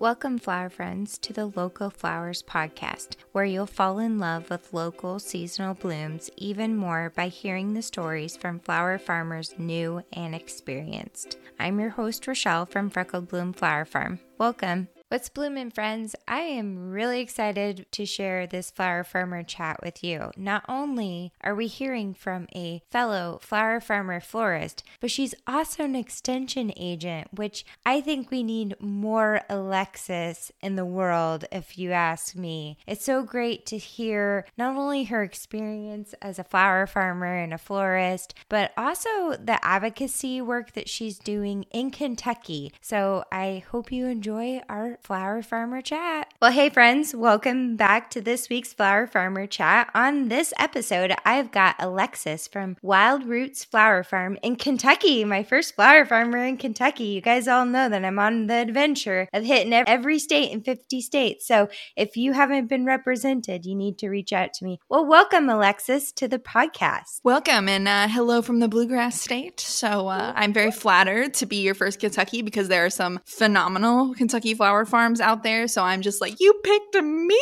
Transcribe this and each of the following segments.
Welcome, flower friends, to the Local Flowers podcast, where you'll fall in love with local seasonal blooms even more by hearing the stories from flower farmers new and experienced. I'm your host, Rochelle from Freckled Bloom Flower Farm. Welcome. What's bloomin', friends? I am really excited to share this flower farmer chat with you. Not only are we hearing from a fellow flower farmer florist, but she's also an extension agent, which I think we need more Alexis in the world, if you ask me. It's so great to hear not only her experience as a flower farmer and a florist, but also the advocacy work that she's doing in Kentucky. So I hope you enjoy our Flower Farmer Chat. Well, hey, friends, welcome back to this week's Flower Farmer Chat. On this episode, I've got Alexis from Wild Roots Flower Farm in Kentucky, my first flower farmer in Kentucky. You guys all know that I'm on the adventure of hitting every state in 50 states. So if you haven't been represented, you need to reach out to me. Well, welcome, Alexis, to the podcast. Welcome and uh, hello from the Bluegrass State. So uh, I'm very flattered to be your first Kentucky because there are some phenomenal Kentucky flower farms out there. So I'm just like, you picked me?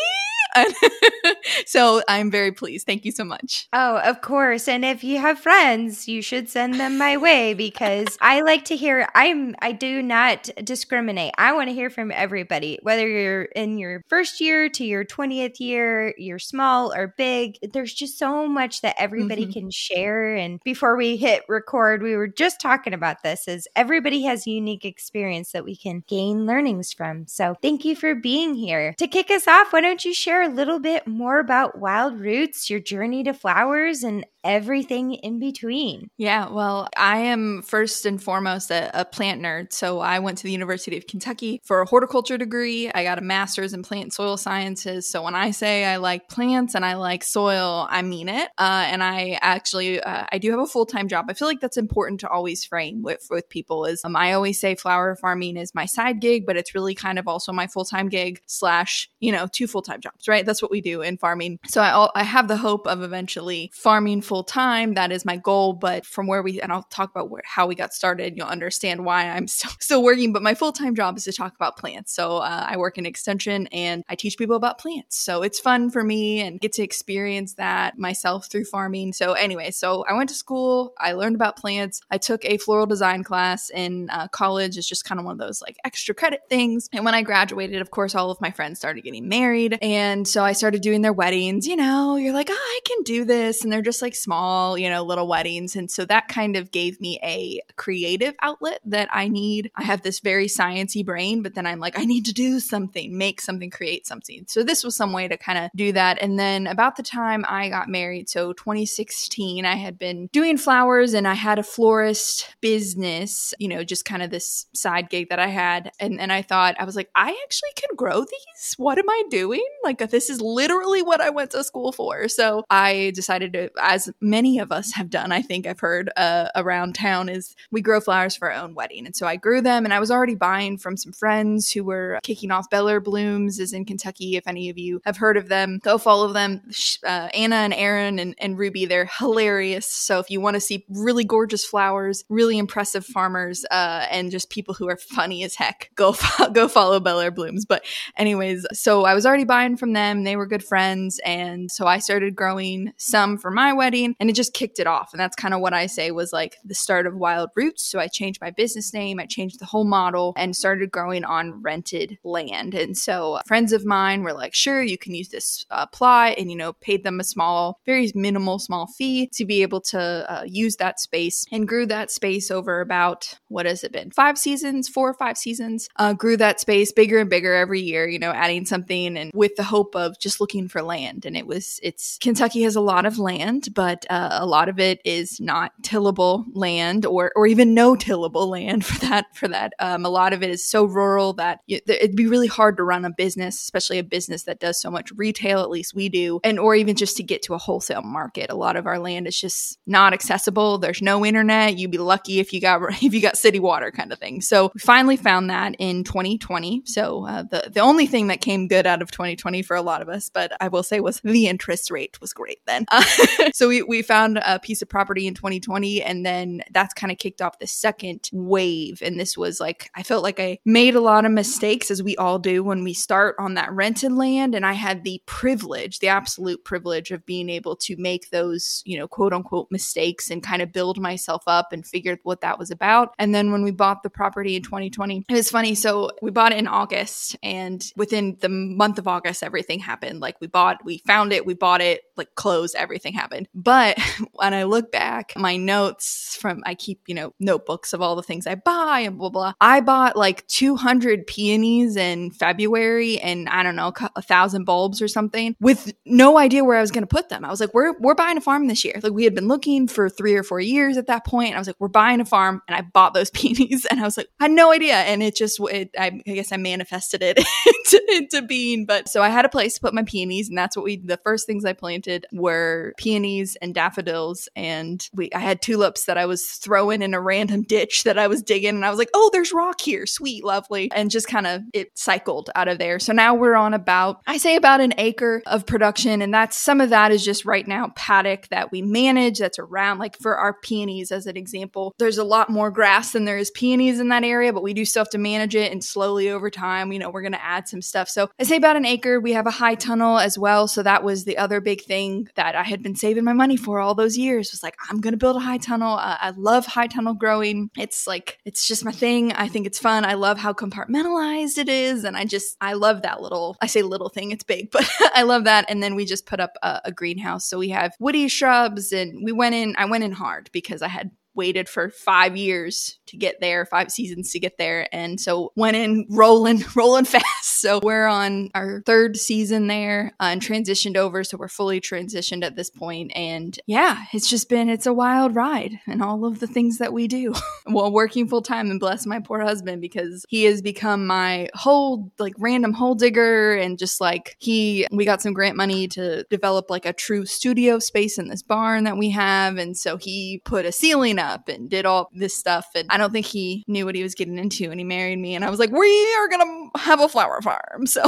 so I'm very pleased. Thank you so much. Oh, of course. And if you have friends, you should send them my way because I like to hear I'm I do not discriminate. I want to hear from everybody, whether you're in your first year to your 20th year, you're small or big. There's just so much that everybody mm-hmm. can share and before we hit record, we were just talking about this is everybody has unique experience that we can gain learnings from. So, thank you for being here. To kick us off, why don't you share a little bit more about Wild Roots, your journey to flowers, and everything in between. Yeah, well, I am first and foremost a, a, plant nerd. So I went to the University of Kentucky for a horticulture degree. I got a master's in plant soil sciences. So when I say I like plants and I like soil, I mean it. Uh, and I actually, uh, I do have a full time job. I feel like that's important to always frame with with people. Is um, I always say flower farming is my side gig, but it's really kind of also my full time gig slash you know two full time jobs. Right? That's what we do in farming. So I I have the hope of eventually farming full time. That is my goal. But from where we, and I'll talk about where, how we got started, you'll understand why I'm still, still working. But my full time job is to talk about plants. So uh, I work in extension and I teach people about plants. So it's fun for me and get to experience that myself through farming. So, anyway, so I went to school, I learned about plants. I took a floral design class in uh, college. It's just kind of one of those like extra credit things. And when I graduated, of course, all of my friends started getting married. And so I started doing their weddings. You know, you're like, oh, I can do this. And they're just like small, you know, little weddings. And so that kind of gave me a creative outlet that I need. I have this very sciency brain, but then I'm like, I need to do something, make something, create something. So this was some way to kind of do that. And then about the time I got married, so 2016, I had been doing flowers and I had a florist business, you know, just kind of this side gig that I had. And and I thought, I was like, I actually can grow these. What am I doing? Like this is literally what I went to school for. So I decided to, as many of us have done, I think I've heard uh, around town, is we grow flowers for our own wedding. And so I grew them, and I was already buying from some friends who were kicking off Beller Blooms, is in Kentucky. If any of you have heard of them, go follow them. Uh, Anna and Aaron and, and Ruby, they're hilarious. So if you want to see really gorgeous flowers, really impressive farmers, uh, and just people who are funny as heck, go fo- go follow Beller Blooms. But anyways, so I was already buying from them. They were good friends, and so I started growing some for my wedding and it just kicked it off. And that's kind of what I say was like the start of Wild Roots. So I changed my business name, I changed the whole model and started growing on rented land. And so friends of mine were like, sure, you can use this uh, plot and, you know, paid them a small, very minimal, small fee to be able to uh, use that space and grew that space over about, what has it been? Five seasons, four or five seasons. Uh, grew that space bigger and bigger every year, you know, adding something and with the hope of just looking for land. And it was, it's Kentucky has a lot of land, but uh, a lot of it is not tillable land or or even no tillable land for that for that. Um, a lot of it is so rural that it'd be really hard to run a business especially a business that does so much retail at least we do and or even just to get to a wholesale market. A lot of our land is just not accessible. There's no internet. You'd be lucky if you got if you got city water kind of thing. So we finally found that in 2020 so uh, the the only thing that came good out of 2020 for a lot of us, but I will say was the interest rate was great then. Uh, so we, we found a piece of property in 2020 and then that's kind of kicked off the second wave. And this was like, I felt like I made a lot of mistakes as we all do when we start on that rented land. And I had the privilege, the absolute privilege of being able to make those, you know, quote unquote mistakes and kind of build myself up and figure what that was about. And then when we bought the property in 2020, it was funny. So we bought it in August and within the month of August, everything happened. Like we bought, we found it, we bought it, like closed, everything happened. But when I look back, my notes from, I keep, you know, notebooks of all the things I buy and blah, blah. I bought like 200 peonies in February and I don't know, a thousand bulbs or something with no idea where I was going to put them. I was like, we're, we're buying a farm this year. Like we had been looking for three or four years at that point. I was like, we're buying a farm and I bought those peonies and I was like, I had no idea. And it just, it, I, I guess I manifested it into, into being. But so I had a place to put my peonies and that's what we, the first things I planted were peonies and daffodils. And we, I had tulips that I was throwing in a random ditch that I was digging and I was like, oh, there's rock here. Sweet, lovely. And just kind of it cycled out of there. So now we're on about, I say about an acre of production. And that's some of that is just right now paddock that we manage that's around, like for our peonies, as an example. There's a lot more grass than there is peonies in that area, but we do still have to manage it. And slowly over time, you know, we're going to add some stuff. So I say about an acre. We have a high tunnel as well. So that was the other big thing that I had been saving my money for all those years was like, I'm going to build a high tunnel. Uh, I love high tunnel growing. It's like, it's just my thing. I think it's fun. I love how compartmentalized it is. And I just, I love that little, I say little thing, it's big, but I love that. And then we just put up a, a greenhouse. So we have woody shrubs and we went in, I went in hard because I had waited for five years to get there, five seasons to get there. And so went in rolling, rolling fast. So we're on our third season there uh, and transitioned over. So we're fully transitioned at this point. And yeah, it's just been, it's a wild ride and all of the things that we do while working full time and bless my poor husband because he has become my whole like random hole digger and just like he, we got some grant money to develop like a true studio space in this barn that we have. And so he put a ceiling up and did all this stuff. And I don't think he knew what he was getting into. And he married me. And I was like, we are going to have a flower farm. So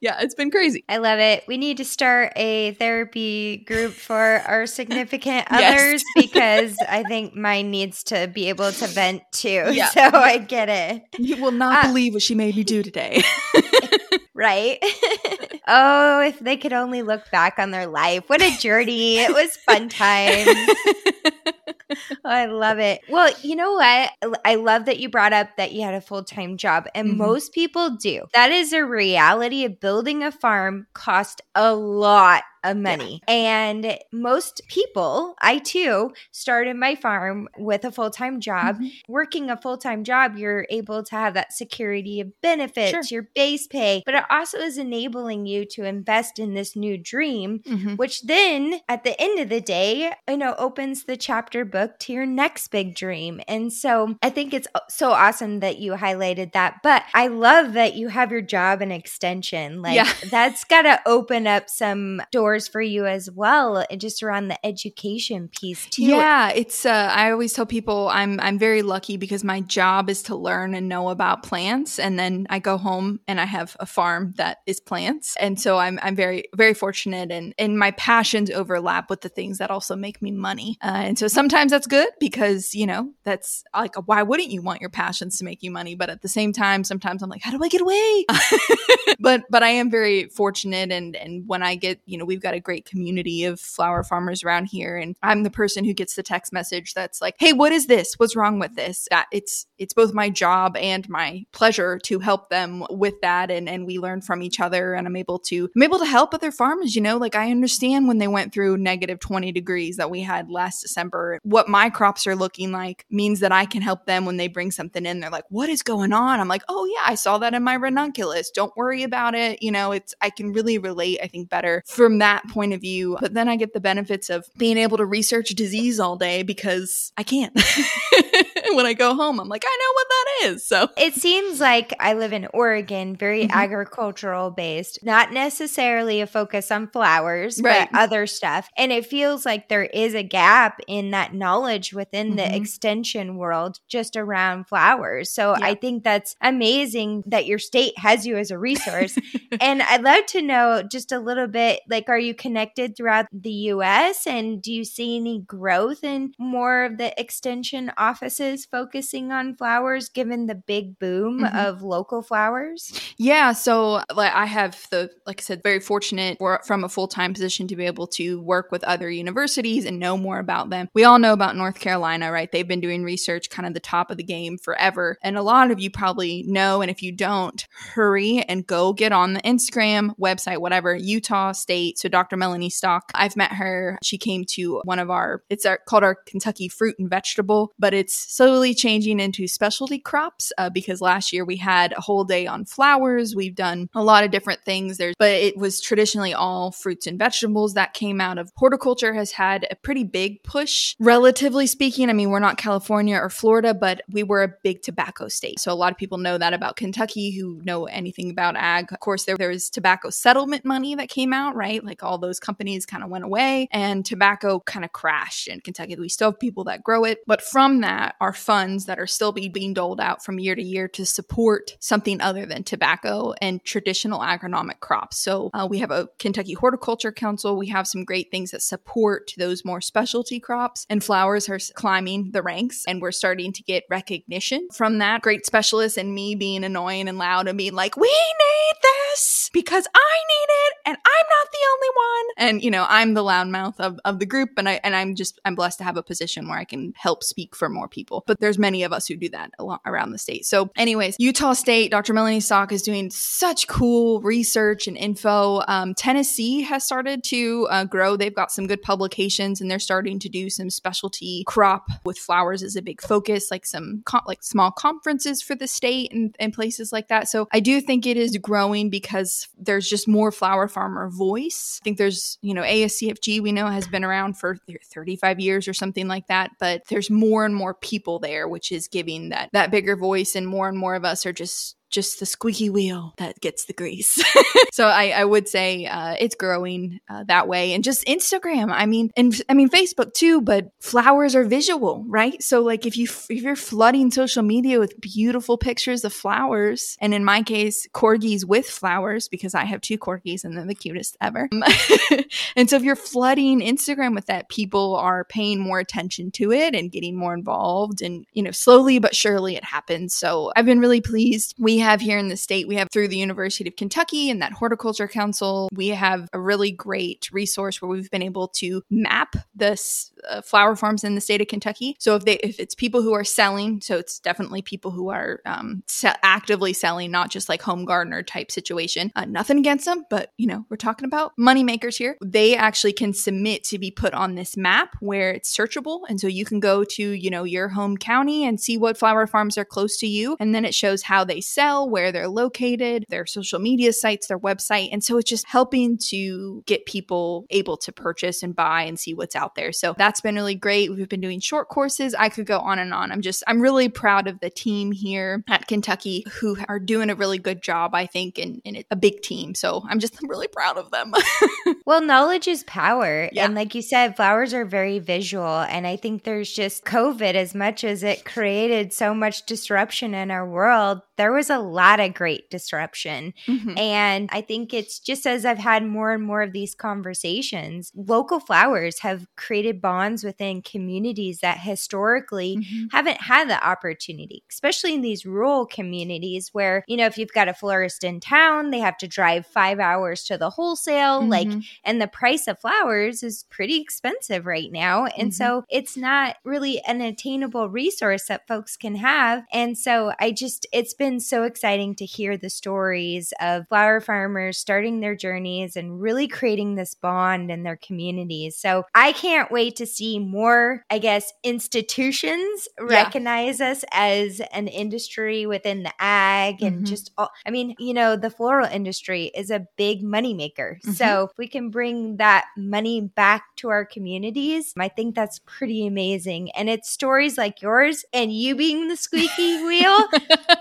yeah, it's been crazy. I love it. We need to start a therapy group for our significant others yes. because I think mine needs to be able to vent too. Yeah. So I get it. You will not uh, believe what she made me do today. right? oh, if they could only look back on their life. What a journey. it was fun time. oh, I love it. Well, you know what? I love that you brought up that you had a full time job, and mm-hmm. most people do. That is a reality of building a farm cost a lot of money. Yeah. And most people, I too, started my farm with a full time job. Mm-hmm. Working a full time job, you're able to have that security of benefits, sure. your base pay, but it also is enabling you to invest in this new dream, mm-hmm. which then at the end of the day, you know, opens the chapter book to your next big dream. And so I think it's so awesome that you highlighted that. But I love that you have your job and extension. Like yeah. that's got to open up some doors doors for you as well just around the education piece too. Yeah it's uh, i always tell people i'm i'm very lucky because my job is to learn and know about plants and then i go home and i have a farm that is plants. And so i'm i'm very very fortunate and and my passions overlap with the things that also make me money. Uh, and so sometimes that's good because you know that's like why wouldn't you want your passions to make you money? But at the same time sometimes i'm like how do i get away? But but i am very fortunate and and when i get you know we've got a great community of flower farmers around here. And I'm the person who gets the text message that's like, hey, what is this? What's wrong with this? That it's it's both my job and my pleasure to help them with that. And and we learn from each other and I'm able to I'm able to help other farmers, you know, like I understand when they went through negative 20 degrees that we had last December. What my crops are looking like means that I can help them when they bring something in. They're like, what is going on? I'm like, oh yeah, I saw that in my ranunculus. Don't worry about it. You know, it's I can really relate, I think, better from that that point of view. But then I get the benefits of being able to research disease all day because I can't. when I go home, I'm like, I know what that is. So it seems like I live in Oregon, very mm-hmm. agricultural based, not necessarily a focus on flowers, right. but other stuff. And it feels like there is a gap in that knowledge within mm-hmm. the extension world just around flowers. So yeah. I think that's amazing that your state has you as a resource. and I'd love to know just a little bit like, are you connected throughout the US? And do you see any growth in more of the extension offices focusing on flowers given the big boom mm-hmm. of local flowers? Yeah. So like, I have the, like I said, very fortunate from a full time position to be able to work with other universities and know more about them. We all know about North Carolina, right? They've been doing research kind of the top of the game forever. And a lot of you probably know. And if you don't, hurry and go get on the Instagram website, whatever, Utah State. So Dr. Melanie Stock, I've met her. She came to one of our, it's our, called our Kentucky Fruit and Vegetable, but it's slowly changing into specialty crops uh, because last year we had a whole day on flowers. We've done a lot of different things there, but it was traditionally all fruits and vegetables that came out of horticulture has had a pretty big push, relatively speaking. I mean, we're not California or Florida, but we were a big tobacco state. So a lot of people know that about Kentucky who know anything about ag. Of course, there, there was tobacco settlement money that came out, right? Like all those companies kind of went away and tobacco kind of crashed in Kentucky. We still have people that grow it. But from that are funds that are still be, being doled out from year to year to support something other than tobacco and traditional agronomic crops. So uh, we have a Kentucky Horticulture Council. We have some great things that support those more specialty crops, and flowers are climbing the ranks, and we're starting to get recognition from that. Great specialists and me being annoying and loud and being like, we need this because I need it, and I'm not the one. And you know, I'm the loudmouth of, of the group, and I and I'm just I'm blessed to have a position where I can help speak for more people. But there's many of us who do that around the state. So, anyways, Utah State, Dr. Melanie Stock is doing such cool research and info. Um, Tennessee has started to uh, grow. They've got some good publications, and they're starting to do some specialty crop with flowers as a big focus, like some co- like small conferences for the state and, and places like that. So, I do think it is growing because there's just more flower farmer voice. Think there's you know ASCFG we know has been around for 35 years or something like that, but there's more and more people there, which is giving that that bigger voice, and more and more of us are just just the squeaky wheel that gets the grease. so I, I, would say uh, it's growing uh, that way, and just Instagram. I mean, and I mean Facebook too. But flowers are visual, right? So like if you if you're flooding social media with beautiful pictures of flowers, and in my case, corgis with flowers because I have two corgis and they're the cutest ever. and so if you're flooding Instagram with that, people are paying more attention to it and getting more involved, and you know, slowly but surely it happens. So I've been really pleased. We have here in the state, we have through the University of Kentucky and that Horticulture Council, we have a really great resource where we've been able to map the uh, flower farms in the state of Kentucky. So if they if it's people who are selling, so it's definitely people who are um, se- actively selling, not just like home gardener type situation. Uh, nothing against them, but you know we're talking about money makers here. They actually can submit to be put on this map where it's searchable, and so you can go to you know your home county and see what flower farms are close to you, and then it shows how they sell sell, where they're located, their social media sites, their website. And so it's just helping to get people able to purchase and buy and see what's out there. So that's been really great. We've been doing short courses. I could go on and on. I'm just, I'm really proud of the team here at Kentucky who are doing a really good job, I think, in, in a big team. So I'm just I'm really proud of them. well, knowledge is power. Yeah. And like you said, flowers are very visual. And I think there's just COVID, as much as it created so much disruption in our world, there was a lot of great disruption. Mm-hmm. And I think it's just as I've had more and more of these conversations, local flowers have created bonds within communities that historically mm-hmm. haven't had the opportunity, especially in these rural communities where, you know, if you've got a florist in town, they have to drive five hours to the wholesale, mm-hmm. like, and the price of flowers is pretty expensive right now. And mm-hmm. so it's not really an attainable resource that folks can have. And so I just, it's been so so exciting to hear the stories of flower farmers starting their journeys and really creating this bond in their communities. So I can't wait to see more, I guess, institutions yeah. recognize us as an industry within the ag and mm-hmm. just all, I mean, you know, the floral industry is a big moneymaker. Mm-hmm. So if we can bring that money back to our communities, I think that's pretty amazing. And it's stories like yours and you being the squeaky wheel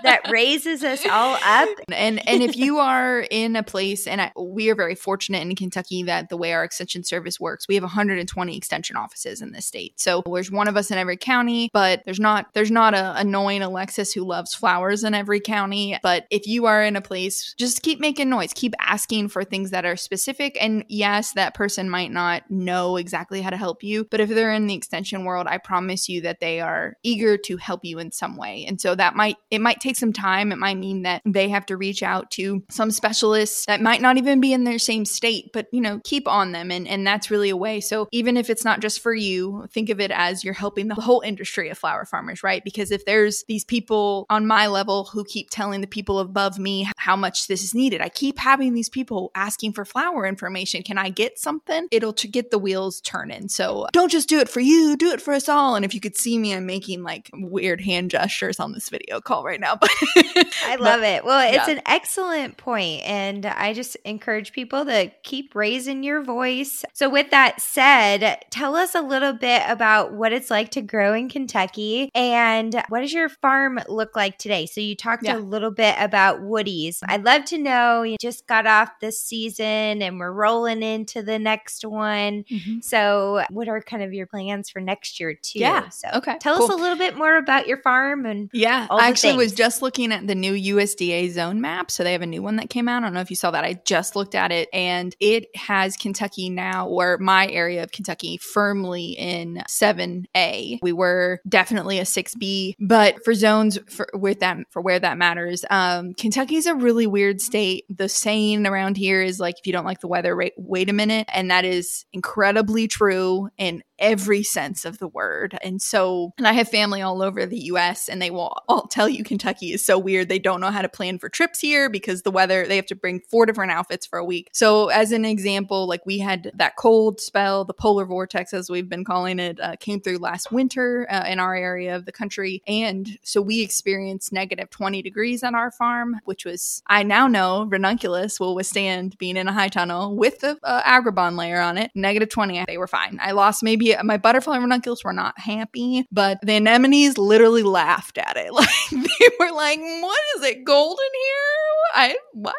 that raises us all up. And and if you are in a place, and I, we are very fortunate in Kentucky that the way our extension service works, we have 120 extension offices in this state. So there's one of us in every county, but there's not there's not a annoying Alexis who loves flowers in every county. But if you are in a place, just keep making noise, keep asking for things that are specific. And yes, that person might not know exactly how to help you, but if they're in the extension world, I promise you that they are eager to help you in some way. And so that might it might take some time. It might mean that they have to reach out to some specialists that might not even be in their same state, but you know, keep on them and and that's really a way. So even if it's not just for you, think of it as you're helping the whole industry of flower farmers, right? Because if there's these people on my level who keep telling the people above me how much this is needed, I keep having these people asking for flower information. Can I get something? It'll to get the wheels turning. So don't just do it for you, do it for us all. And if you could see me, I'm making like weird hand gestures on this video call right now. But I love but, it. Well, it's yeah. an excellent point, and I just encourage people to keep raising your voice. So, with that said, tell us a little bit about what it's like to grow in Kentucky and what does your farm look like today? So, you talked yeah. a little bit about woodies. I'd love to know you just got off this season and we're rolling into the next one. Mm-hmm. So, what are kind of your plans for next year, too? Yeah. So, okay. Tell cool. us a little bit more about your farm and yeah. I actually things. was just looking at the new USDA zone map. So, they have a new one that came out. I don't know if you saw that. I just looked at it and it has Kentucky now, or my area of Kentucky, firmly in 7A. We were definitely a 6B, but for zones for with that for where that matters, um, Kentucky's a really weird state. The saying around here is like, if you don't like the weather, wait, wait a minute, and that is incredibly true. And every sense of the word. And so, and I have family all over the US and they will all tell you Kentucky is so weird. They don't know how to plan for trips here because the weather, they have to bring four different outfits for a week. So, as an example, like we had that cold spell, the polar vortex, as we've been calling it, uh, came through last winter uh, in our area of the country. And so we experienced negative 20 degrees on our farm, which was, I now know ranunculus will withstand being in a high tunnel with the uh, agribon layer on it. Negative 20, they were fine. I lost maybe my butterfly ranunculus were not happy, but the anemones literally laughed at it. Like they were like, "What is it, golden here? I what?"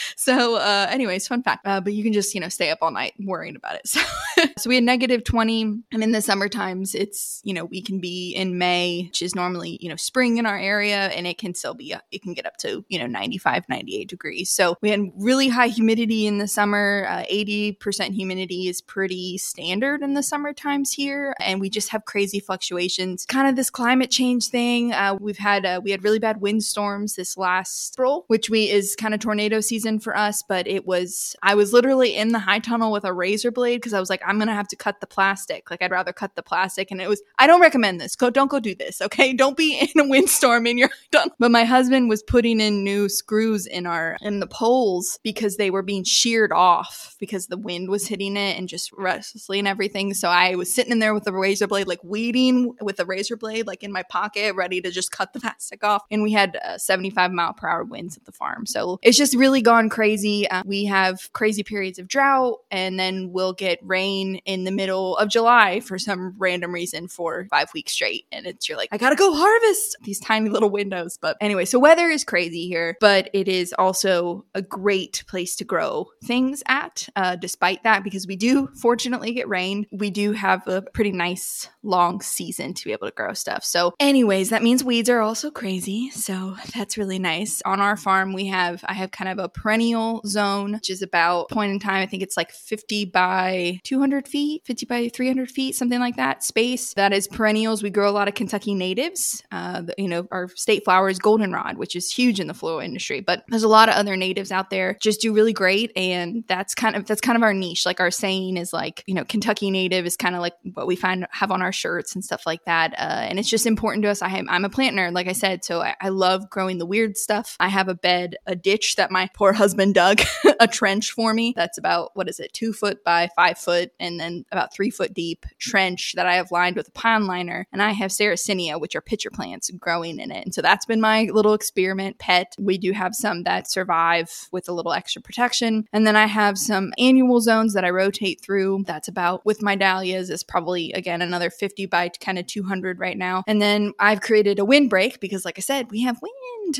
so uh anyways fun fact uh, but you can just you know stay up all night worrying about it. So, so we had negative 20 and in the summer times it's you know we can be in may which is normally you know spring in our area and it can still be uh, it can get up to you know 95 98 degrees. So we had really high humidity in the summer uh, 80% humidity is pretty standard in the summer times here and we just have crazy fluctuations. Kind of this climate change thing uh, we've had uh, we had really bad windstorms this last April which we is kind of tornado season season for us, but it was, I was literally in the high tunnel with a razor blade because I was like, I'm going to have to cut the plastic. Like, I'd rather cut the plastic. And it was, I don't recommend this. Go, don't go do this. Okay. Don't be in a windstorm in your tunnel. But my husband was putting in new screws in our, in the poles because they were being sheared off because the wind was hitting it and just restlessly and everything. So I was sitting in there with a razor blade, like weeding with a razor blade, like in my pocket, ready to just cut the plastic off. And we had uh, 75 mile per hour winds at the farm. So it's just really gone crazy. Uh, we have crazy periods of drought, and then we'll get rain in the middle of July for some random reason for five weeks straight. And it's you're like, I gotta go harvest these tiny little windows. But anyway, so weather is crazy here, but it is also a great place to grow things at, uh, despite that, because we do fortunately get rain. We do have a pretty nice long season to be able to grow stuff. So, anyways, that means weeds are also crazy. So that's really nice. On our farm, we have, I have kind of a perennial zone, which is about point in time. I think it's like 50 by 200 feet, 50 by 300 feet, something like that space. That is perennials. We grow a lot of Kentucky natives. Uh, you know, our state flower is goldenrod, which is huge in the floral industry, but there's a lot of other natives out there just do really great. And that's kind of, that's kind of our niche. Like our saying is like, you know, Kentucky native is kind of like what we find have on our shirts and stuff like that. Uh, and it's just important to us. I am, I'm a plant nerd, like I said, so I, I love growing the weird stuff. I have a bed, a ditch that my poor husband dug, a trench for me. That's about, what is it, two foot by five foot, and then about three foot deep trench that I have lined with a pond liner. And I have Sarracenia, which are pitcher plants growing in it. And so that's been my little experiment pet. We do have some that survive with a little extra protection. And then I have some annual zones that I rotate through. That's about with my dahlias is probably again another 50 by kind of 200 right now. And then I've created a windbreak because like I said, we have wind.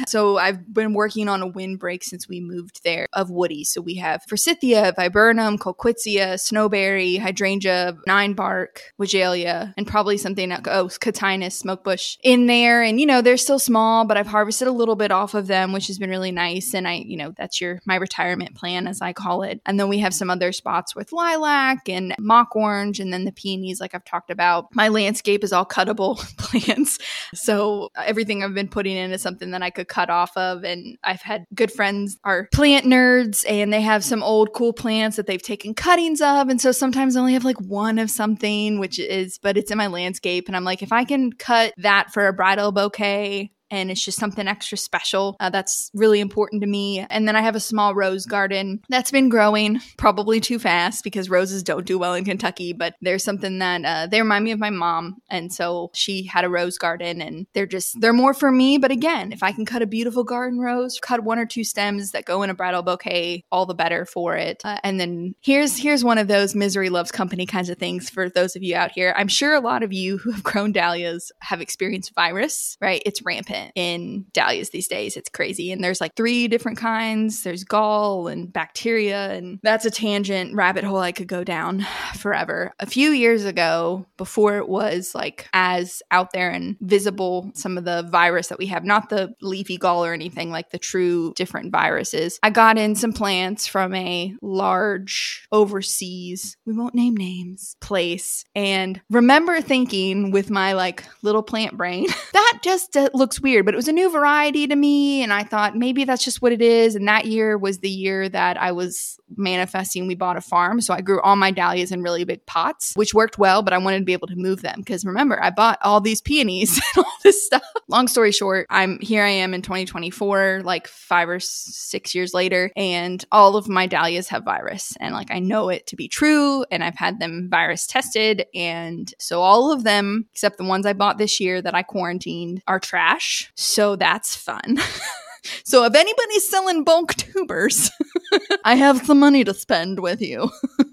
So I've been working on a windbreak since we moved there of woody. So we have forsythia, viburnum, kolkwitzia, snowberry, hydrangea, nine bark, weigela, and probably something oh, cotinus, smokebush in there. And you know, they're still small, but I've harvested a little bit off of them, which has been really nice. And I, you know, that's your my retirement plan as I call it. And then we have some other spots with lilac and mock orange and then the peonies like I've talked about. My landscape is all cuttable plants. So everything I've been putting in is something that I could cut off of. And I've had good friends are plant nerds and they have some old cool plants that they've taken cuttings of. And so sometimes I only have like one of something, which is, but it's in my landscape. And I'm like, if I can cut that for a bridal bouquet and it's just something extra special uh, that's really important to me. And then I have a small rose garden that's been growing probably too fast because roses don't do well in Kentucky, but there's something that uh, they remind me of my mom. And so she had a rose garden and they're just, they're more for me. But again, if I can cut a beautiful garden rose, cut one or two stems that go in a bridal bouquet, all the better for it. Uh, and then here's, here's one of those misery loves company kinds of things for those of you out here. I'm sure a lot of you who have grown dahlias have experienced virus, right? It's rampant rampant in dahlias these days. It's crazy. And there's like three different kinds there's gall and bacteria. And that's a tangent rabbit hole I could go down forever. A few years ago, before it was like as out there and visible, some of the virus that we have, not the leafy gall or anything like the true different viruses, I got in some plants from a large overseas, we won't name names, place. And remember thinking with my like little plant brain, that just uh, looks weird, but it was a new variety to me. And I thought maybe that's just what it is. And that year was the year that I was manifesting. We bought a farm. So I grew all my dahlias in really big pots, which worked well, but I wanted to be able to move them. Because remember, I bought all these peonies and all this stuff. Long story short, I'm here I am in 2024, like five or six years later, and all of my dahlias have virus. And like I know it to be true. And I've had them virus tested. And so all of them, except the ones I bought this year that I quarantined, are trash. So that's fun. so if anybody's selling bulk tubers, I have some money to spend with you.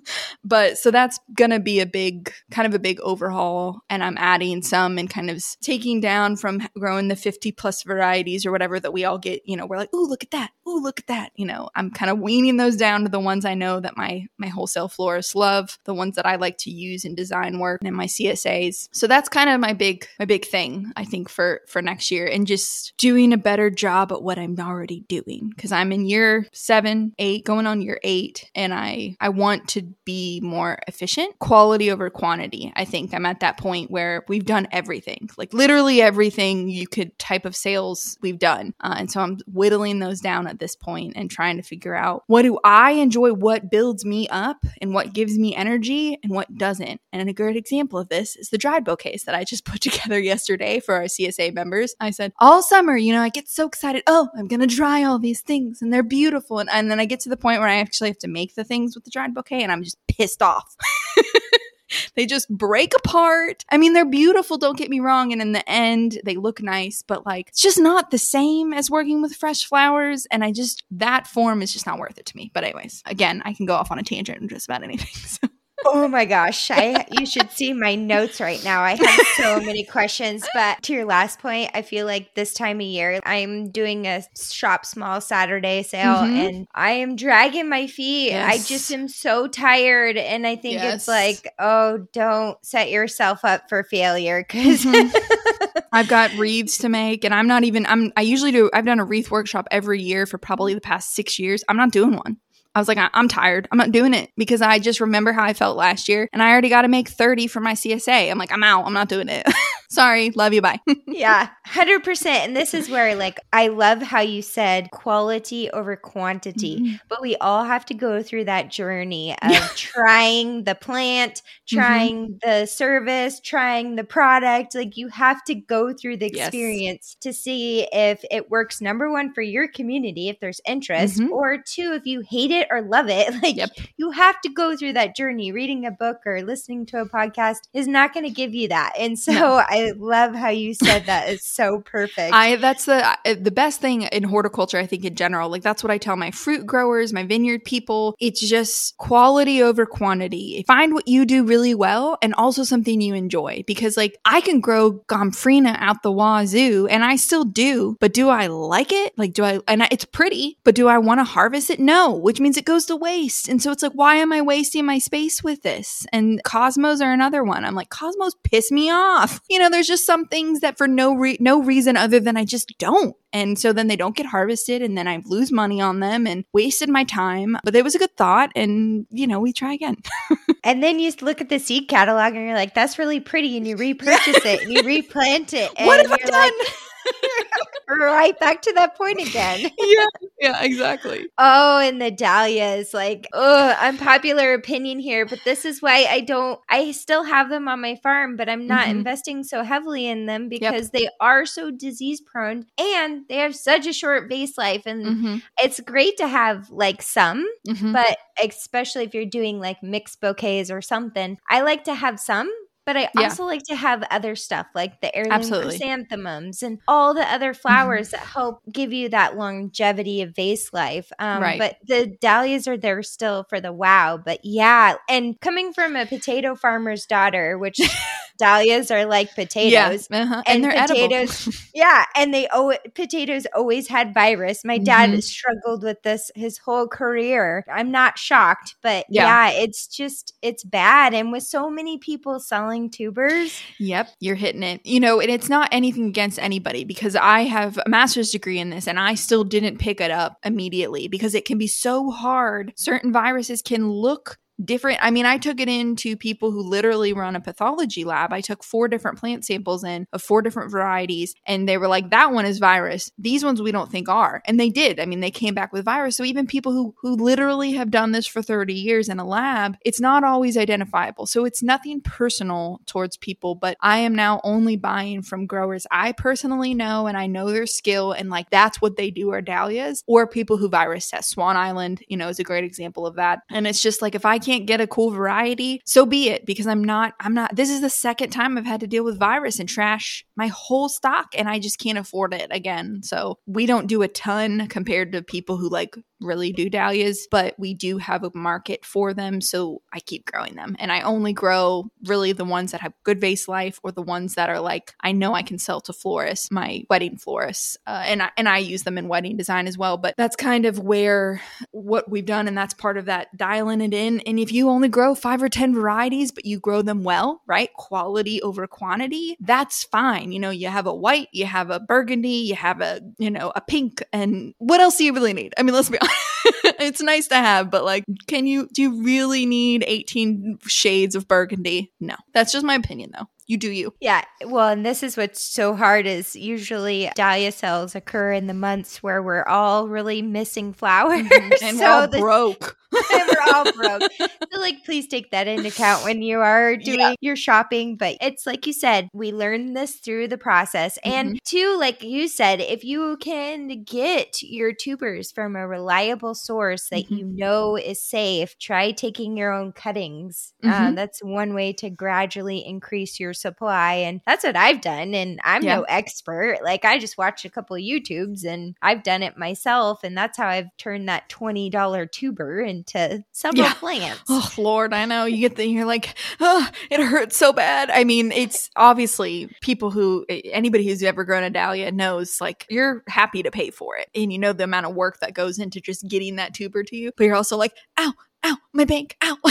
but so that's gonna be a big kind of a big overhaul and i'm adding some and kind of taking down from growing the 50 plus varieties or whatever that we all get you know we're like oh look at that. Oh look at that. You know i'm kind of weaning those down to the ones i know that my my wholesale florists love the ones that i like to use in design work and my csas so that's kind of my big my big thing i think for for next year and just doing a better job at what i'm already doing because i'm in year seven eight going on year eight and i i want to be more efficient. Quality over quantity. I think I'm at that point where we've done everything, like literally everything you could type of sales we've done. Uh, and so I'm whittling those down at this point and trying to figure out what do I enjoy, what builds me up, and what gives me energy and what doesn't. And a great example of this is the dried bouquets that I just put together yesterday for our CSA members. I said, all summer, you know, I get so excited. Oh, I'm to dry all these things and they're beautiful. And, and then I get to the point where I actually have to make the things with the dried bouquet and I'm just pissed off. they just break apart. I mean, they're beautiful, don't get me wrong. And in the end, they look nice, but like, it's just not the same as working with fresh flowers. And I just, that form is just not worth it to me. But, anyways, again, I can go off on a tangent and just about anything. So. Oh my gosh. I you should see my notes right now. I have so many questions, but to your last point, I feel like this time of year I'm doing a shop small Saturday sale mm-hmm. and I am dragging my feet. Yes. I just am so tired and I think yes. it's like, oh, don't set yourself up for failure cuz mm-hmm. I've got wreaths to make, and I'm not even. I'm. I usually do. I've done a wreath workshop every year for probably the past six years. I'm not doing one. I was like, I- am tired. I'm not doing it because I just remember how I felt last year and I already got to make 30 for my CSA. I'm like, I'm out. I'm not doing it. Sorry. Love you. Bye. yeah, 100%. And this is where, like, I love how you said quality over quantity, mm-hmm. but we all have to go through that journey of yeah. trying the plant, mm-hmm. trying mm-hmm. the service, trying the product. Like, you have to go through the experience yes. to see if it works, number one, for your community, if there's interest, mm-hmm. or two, if you hate it or love it. Like, yep. you have to go through that journey. Reading a book or listening to a podcast is not going to give you that. And so no. I love how you said that. It's so perfect. I that's the the best thing in horticulture. I think in general, like that's what I tell my fruit growers, my vineyard people. It's just quality over quantity. Find what you do really well, and also something you enjoy. Because like I can grow gomphrena out the wazoo, and I still do. But do I like it? Like do I? And it's pretty, but do I want to harvest it? No, which means it goes to waste. And so it's like, why am I wasting my space with this? And cosmos are another one. I'm like, cosmos piss me off. You know, there's just some things that for no re- no reason other than I just don't. And so then they don't get harvested and then I lose money on them and wasted my time. But it was a good thought and you know, we try again. and then you look at the seed catalog and you're like, that's really pretty and you repurchase it and you replant it. what have I done? Like, right back to that point again. yeah, yeah, exactly. Oh, and the dahlias, like, oh, unpopular opinion here, but this is why I don't. I still have them on my farm, but I'm not mm-hmm. investing so heavily in them because yep. they are so disease prone and they have such a short vase life. And mm-hmm. it's great to have like some, mm-hmm. but especially if you're doing like mixed bouquets or something, I like to have some but I yeah. also like to have other stuff like the heirloom Absolutely. chrysanthemums and all the other mm-hmm. flowers mm-hmm. that help give you that longevity of vase life. Um, right. But the dahlias are there still for the wow. But yeah, and coming from a potato farmer's daughter, which dahlias are like potatoes, yeah, uh-huh. and, and, they're potatoes. yeah, and they oh potatoes always had virus. My dad mm-hmm. struggled with this his whole career. I'm not shocked, but yeah. yeah, it's just it's bad. And with so many people selling tubers, yep, you're hitting it. You know, and it's not anything against anybody because I have a master's degree in this, and I still didn't pick it up immediately because it can be so hard. Certain viruses can look different i mean i took it into people who literally run a pathology lab. I took four different plant samples in of four different varieties and they were like that one is virus. These ones we don't think are. And they did. I mean they came back with virus. So even people who who literally have done this for 30 years in a lab it's not always identifiable. So it's nothing personal towards people but i am now only buying from growers i personally know and i know their skill and like that's what they do are dahlias or people who virus test. Swan island you know is a great example of that. And it's just like if i can't get a cool variety, so be it because I'm not I'm not this is the second time I've had to deal with virus and trash my whole stock and I just can't afford it again. So we don't do a ton compared to people who like really do dahlias, but we do have a market for them. So I keep growing them. And I only grow really the ones that have good vase life or the ones that are like, I know I can sell to florists, my wedding florists. Uh, and, I, and I use them in wedding design as well. But that's kind of where what we've done. And that's part of that dialing it in. And if you only grow five or 10 varieties, but you grow them well, right? Quality over quantity, that's fine. You know, you have a white, you have a burgundy, you have a, you know, a pink. And what else do you really need? I mean, let's be honest. it's nice to have, but like, can you, do you really need 18 shades of burgundy? No. That's just my opinion though you do you. Yeah. Well, and this is what's so hard is usually dahlia cells occur in the months where we're all really missing flowers. Mm-hmm. And so we're all the, broke. and we're all broke. so like please take that into account when you are doing yeah. your shopping. But it's like you said, we learned this through the process. Mm-hmm. And two, like you said, if you can get your tubers from a reliable source that mm-hmm. you know is safe, try taking your own cuttings. Uh, mm-hmm. that's one way to gradually increase your supply. And that's what I've done. And I'm yeah. no expert. Like I just watched a couple of YouTubes and I've done it myself. And that's how I've turned that $20 tuber into several yeah. plants. Oh, Lord, I know. You get the, you're like, oh, it hurts so bad. I mean, it's obviously people who, anybody who's ever grown a dahlia knows like you're happy to pay for it. And you know the amount of work that goes into just getting that tuber to you. But you're also like, ow, ow, my bank, ow.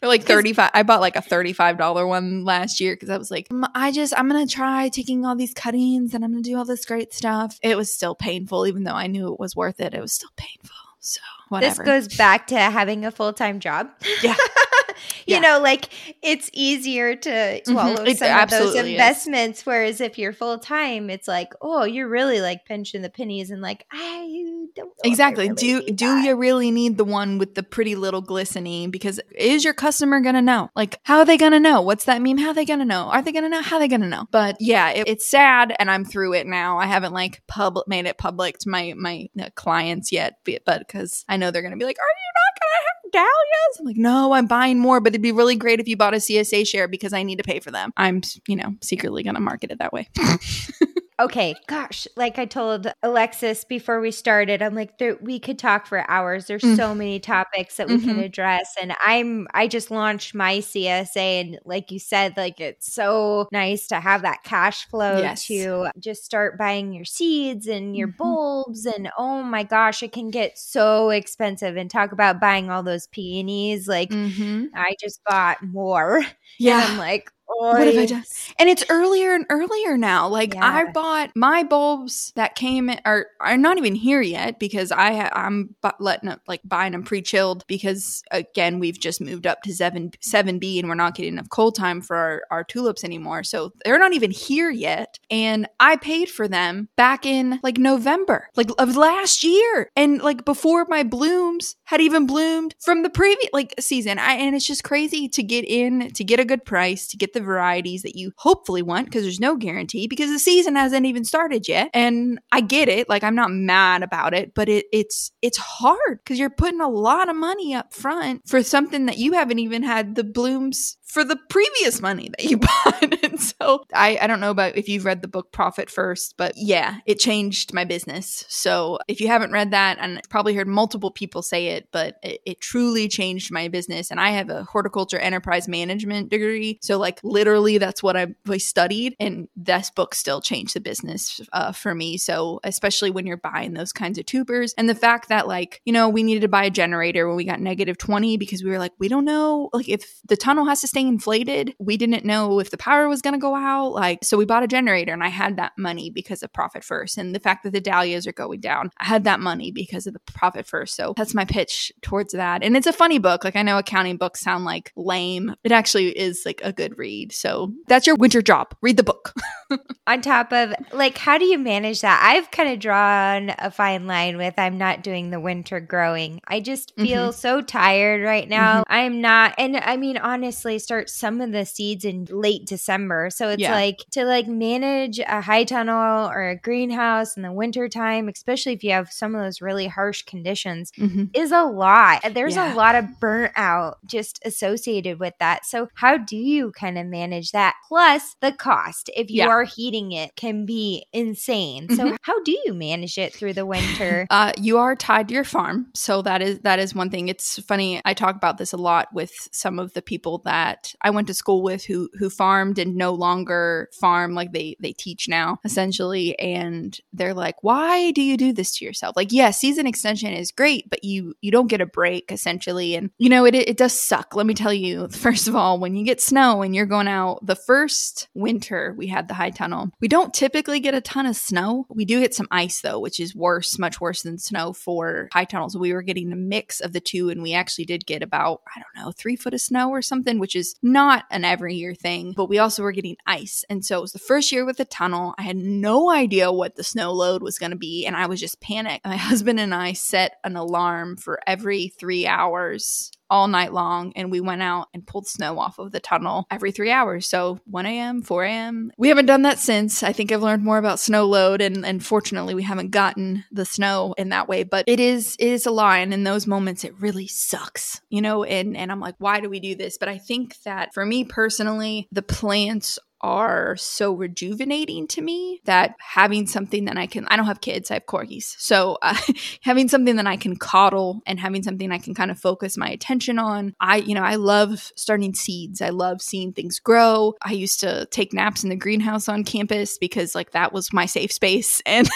For like 35 I bought like a $35 one last year cuz I was like I just I'm going to try taking all these cuttings and I'm going to do all this great stuff. It was still painful even though I knew it was worth it. It was still painful. So, whatever. This goes back to having a full-time job. Yeah. you Yeah. know, like it's easier to swallow Mhm. Some of those absolutely is. investments. Whereas if you're full time, it's like, oh, you're really like pinching the pennies and like, I don't know if I Exactly. really do do that. you really need the one with the pretty little glistening? Because is your customer gonna know? Like, how are they gonna know? What's that meme? How are they gonna know? Are they gonna know? How are they gonna know? But yeah, it, it's sad, and I'm through it now. I haven't like pub made it public to my my uh, clients yet, but because I know they're gonna be like, are you not dahlias? I'm like, no, I'm buying more, but it'd be really great if you bought a CSA share because I need to pay for them. I'm you know secretly gonna market it that way. Okay, gosh, like I told Alexis before we started, I'm like, there, we could talk for hours. There's Mm. so many topics that we can Mhm. address, and I'm I just launched my CSA, and like you said, like it's so nice to have that cash flow Yes. to just start buying your seeds and your Mhm. bulbs, and oh my gosh, it can get so expensive. And talk about buying all those peonies, like mm-hmm. I just bought more, and Yeah. I'm like, What have I done? And it's earlier and earlier now. Like I bought my bulbs that came are are not even here yet because I ha- I'm bu- letting up like buying them pre chilled because again we've just moved up to seven seven B and we're not getting enough cold time for our, our tulips anymore. So they're not even here yet. And I paid for them back in like November, like of last year, and like before my blooms had even bloomed from the previous like season. I and it's just crazy to get in to get a good price to get the varieties that you hopefully want because there's no guarantee because the season hasn't even started yet. And I get it, like I'm not mad about it, but it, it's it's hard because you're putting a lot of money up front for something that you haven't even had the blooms for the previous money that you bought. and so I, I don't know about if you've read the book Profit First, but yeah, it changed my business. So if you haven't read that, and probably heard multiple people say it, but it, it truly changed my business. And I have a horticulture enterprise management degree. So like literally that's what I, I studied. And this book still changed the business uh, for me. So especially when you're buying those kinds of tubers and the fact that like, you know, we needed to buy a generator when we got negative 20 because we were like, we don't know like if the tunnel has to stay inflated. We didn't know if the power was going to go out. Like, so we bought a generator and I had that money because of profit first. And the fact that the dahlias are going down, I had that money because of the profit first. So that's my pitch towards that. And it's a funny book. Like, I know accounting books sound like lame. It actually is like a good read. So that's your winter job. Read the book. on top of like how do you manage that i've kind of drawn a fine line with i'm not doing the winter growing i just feel Mm-hmm. so tired right now i'm not and i mean honestly start some of the seeds in late december so it's Yeah. like to like manage a high tunnel or a greenhouse in the winter time especially if you have some of those really harsh conditions Mm-hmm. is a lot. There's Yeah. a lot of burnout just associated with that. So, how do you kind of manage that? Plus, the cost, if you Yeah. are heating it, can be insane. So, Mhm. how do you manage it through the winter? Uh, you are tied to your farm, so that is that is one thing. It's funny. I talk about this a lot with some of the people that I went to school with who who farmed and no longer farm. Like they they teach now essentially, and they're like, "Why do you do this to yourself?" Like, yeah, season extension is great, but you you don't get a break essentially, and you know it it does suck. Let me tell you. First of all, when you get snow and you're going out, the first winter we had the high tunnel, we don't typically get a ton of snow. We do get some ice though, which is worse, much worse than snow for high tunnels. We were getting a mix of the two, and we actually did get about, I don't know, three foot of snow or something, which is not an every year thing. But we also were getting ice. And so it was the first year with the tunnel. I had no idea what the snow load was going to be, and I was just panicked. My husband and I set an alarm for every three hours all night long and we went out and pulled snow off of the tunnel every three hours. So 1 a.m., 4 a.m. We haven't done that since. I think I've learned more about snow load and, and fortunately we haven't gotten the snow in that way. But it is it is a lie. And in those moments it really sucks. You know, and and I'm like, why do we do this? But I think that for me personally, the plants are so rejuvenating to me that having something that I can, I don't have kids, I have corgis. So uh, having something that I can coddle and having something I can kind of focus my attention on. I, you know, I love starting seeds. I love seeing things grow. I used to take naps in the greenhouse on campus because like that was my safe space. And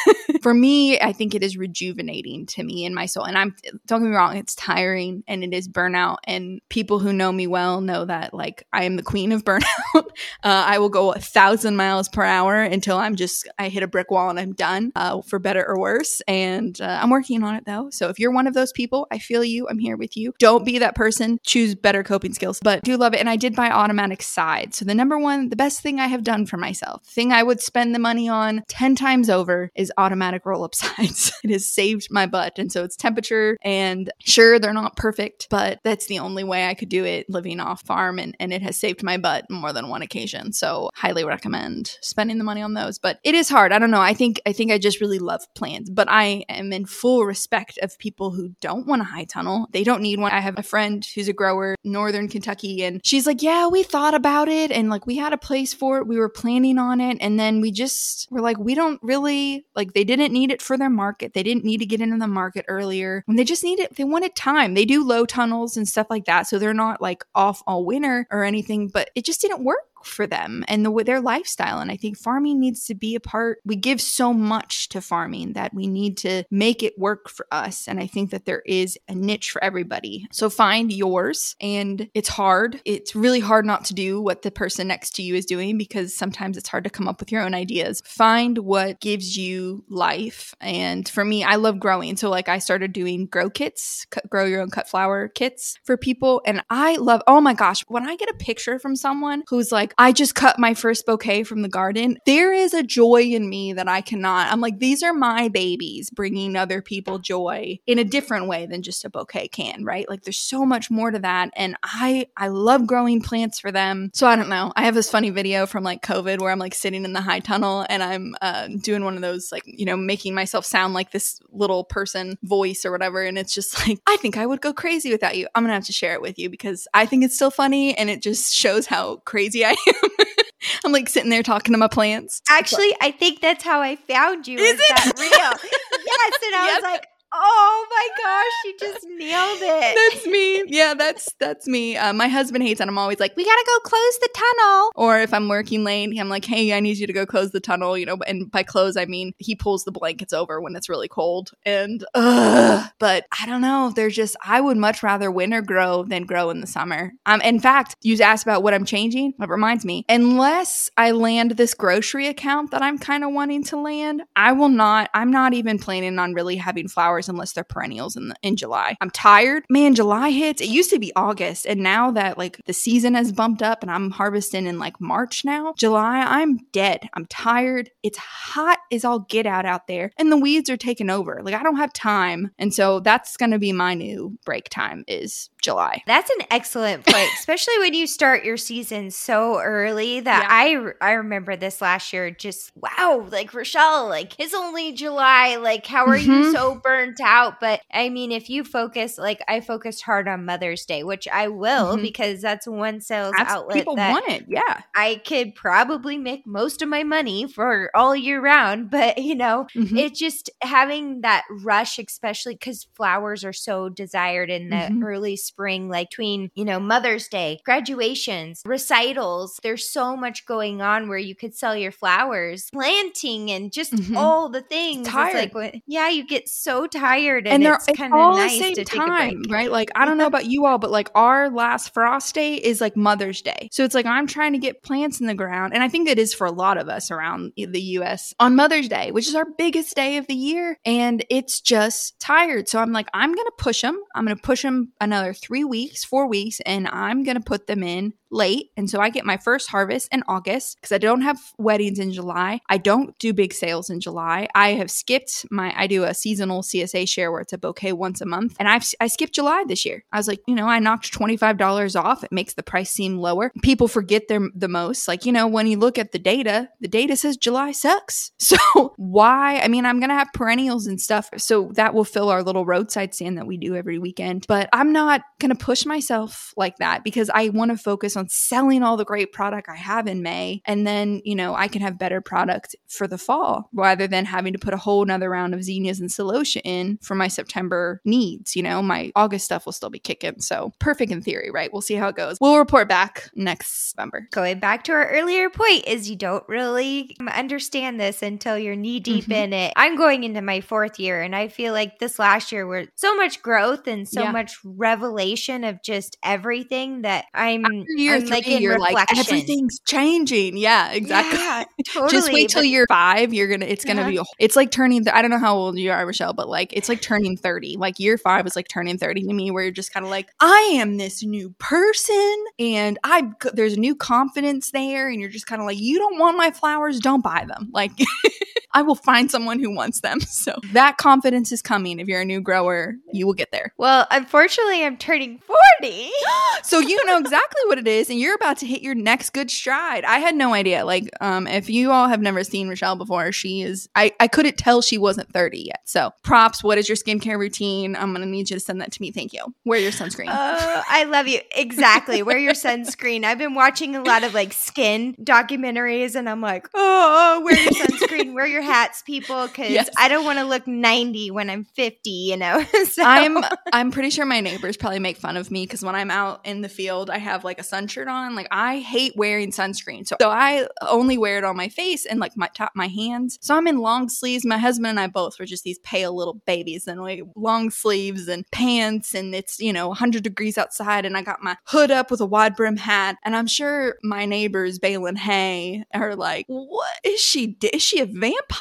for me, I think it is rejuvenating to me and my soul. And I'm, don't get me wrong, it's tiring and it is burnout. And people who know me well know that like I am the queen of burnout. uh, I will go a thousand miles per hour until I'm just, I hit a brick wall and I'm done uh, for better or worse. And uh, I'm working on it though. So if you're one of those people, I feel you. I'm here with you. Don't be that person. Choose better coping skills, but do love it. And I did buy automatic side. So the number one, the best thing I have done for myself, thing I would spend the money on 10 times over is automatic roll up sides. it has saved my butt. And so it's temperature and sure, they're not perfect, but that's the only way I could do it living off farm. And, and it has saved my butt more than one occasion. So highly recommend spending the money on those. But it is hard. I don't know. I think, I think I just really love plants, but I am in full respect of people who don't want a high tunnel. They don't need one. I have a friend who's a grower, Northern Kentucky, and she's like, Yeah, we thought about it and like we had a place for it. We were planning on it. And then we just were like, we don't really like they didn't need it for their market. They didn't need to get into the market earlier. When they just need it, they wanted time. They do low tunnels and stuff like that. So they're not like off all winter or anything, but it just didn't work for them and the, their lifestyle. And I think farming needs to be a part. We give so much to farming that we need to make it work for us. And I think that there is a niche for everybody. So find yours. And it's hard. It's really hard not to do what the person next to you is doing because sometimes it's hard to come up with your own ideas. Find what gives you life. And for me, I love growing. So like I started doing grow kits, grow your own cut flower kits for people. And I love, oh my gosh, when I get a picture from someone who's like, I just cut my first bouquet from the garden. There is a joy in me that I cannot. I'm like, these are my babies bringing other people joy in a different way than just a bouquet can, right? Like there's so much more to that. And I, I love growing plants for them. So I don't know. I have this funny video from like COVID where I'm like sitting in the high tunnel and I'm uh, doing one of those like, you know, making myself sound like this little person voice or whatever. And it's just like, I think I would go crazy without you. I'm going to have to share it with you because I think it's still funny and it just shows how crazy I I'm like sitting there talking to my plants. Actually, I think that's how I found you. Is, is it? that real? yes. And I yep. was like, Oh my gosh, you just nailed it. That's me. Yeah, that's that's me. Uh, my husband hates it. I'm always like, we gotta go close the tunnel. Or if I'm working late, I'm like, hey, I need you to go close the tunnel. You know, and by close I mean he pulls the blankets over when it's really cold. And uh, but I don't know. There's just I would much rather winter grow than grow in the summer. Um, in fact, you asked about what I'm changing. That reminds me, unless I land this grocery account that I'm kind of wanting to land, I will not. I'm not even planning on really having flowers flowers unless they're perennials in the, in July. I'm tired. Man, July hits. It used to be August, and now that like the season has bumped up and I'm harvesting in like March now, July, I'm dead. I'm tired. It's hot as all get out out there, and the weeds are taking over. Like I don't have time, and so that's going to be my new break time is July. That's an excellent point, especially when you start your season so early that yeah. I I remember this last year just wow, like Rochelle, like it's only July, like how are mm-hmm. you so burnt out? But I mean, if you focus like I focused hard on Mother's Day, which I will mm-hmm. because that's one sales that's, outlet people that want it. Yeah. I could probably make most of my money for all year round, but you know, mm-hmm. it's just having that rush especially cuz flowers are so desired in the mm-hmm. early spring, like between, you know, Mother's Day, graduations, recitals. There's so much going on where you could sell your flowers, planting, and just mm-hmm. all the things. Tired. Like, yeah, you get so tired, and, and they're it's kind of nice the same time, right? Like, I don't know about you all, but like our last frost day is like Mother's Day. So it's like I'm trying to get plants in the ground, and I think it is for a lot of us around the US on Mother's Day, which is our biggest day of the year, and it's just tired. So I'm like, I'm gonna push them. I'm gonna push them another three weeks, four weeks, and I'm going to put them in late. And so I get my first harvest in August because I don't have weddings in July. I don't do big sales in July. I have skipped my, I do a seasonal CSA share where it's a bouquet once a month. And I've, I skipped July this year. I was like, you know, I knocked $25 off. It makes the price seem lower. People forget them the most. Like, you know, when you look at the data, the data says July sucks. So why? I mean, I'm going to have perennials and stuff. So that will fill our little roadside stand that we do every weekend. But I'm not going to push myself like that because I want to focus on on selling all the great product I have in May. And then, you know, I can have better product for the fall rather than having to put a whole nother round of zinnias and celosia in for my September needs. You know, my August stuff will still be kicking. So perfect in theory, right? We'll see how it goes. We'll report back next November. Going back to our earlier point is you don't really understand this until you're knee deep mm-hmm. in it. I'm going into my fourth year and I feel like this last year were so much growth and so yeah. much revelation of just everything that I'm, year I'm three, like you're reflection. like everything's changing. Yeah, exactly. Yeah, totally. just wait till but, you're five. You're gonna it's gonna be a, it's like turning th- I don't know how old you are, Rochelle, but like it's like turning 30. Like year five is like turning 30 to me, where you're just kind of like, I am this new person and I there's a new confidence there, and you're just kind of like, you don't want my flowers, don't buy them. Like I will find someone who wants them. So that confidence is coming. If you're a new grower, you will get there. Well, unfortunately, I'm turning 40. so you know exactly what it is, and you're about to hit your next good stride. I had no idea. Like, um, if you all have never seen Rochelle before, she is, I, I couldn't tell she wasn't 30 yet. So props. What is your skincare routine? I'm going to need you to send that to me. Thank you. Wear your sunscreen. Oh, I love you. Exactly. Wear your sunscreen. I've been watching a lot of like skin documentaries, and I'm like, oh, wear your sunscreen, wear your hats, people, because yes. I don't want to look 90 when I'm 50, you know? so. I'm I'm pretty sure my neighbors probably make fun of me because when I'm out in the field, I have like a sun shirt on. Like I hate wearing sunscreen. So, so I only wear it on my face and like my top my hands. So I'm in long sleeves. My husband and I both were just these pale little babies and like long sleeves and pants and it's, you know, 100 degrees outside and I got my hood up with a wide brim hat. And I'm sure my neighbors baling hay are like, what is she? Is she a vampire?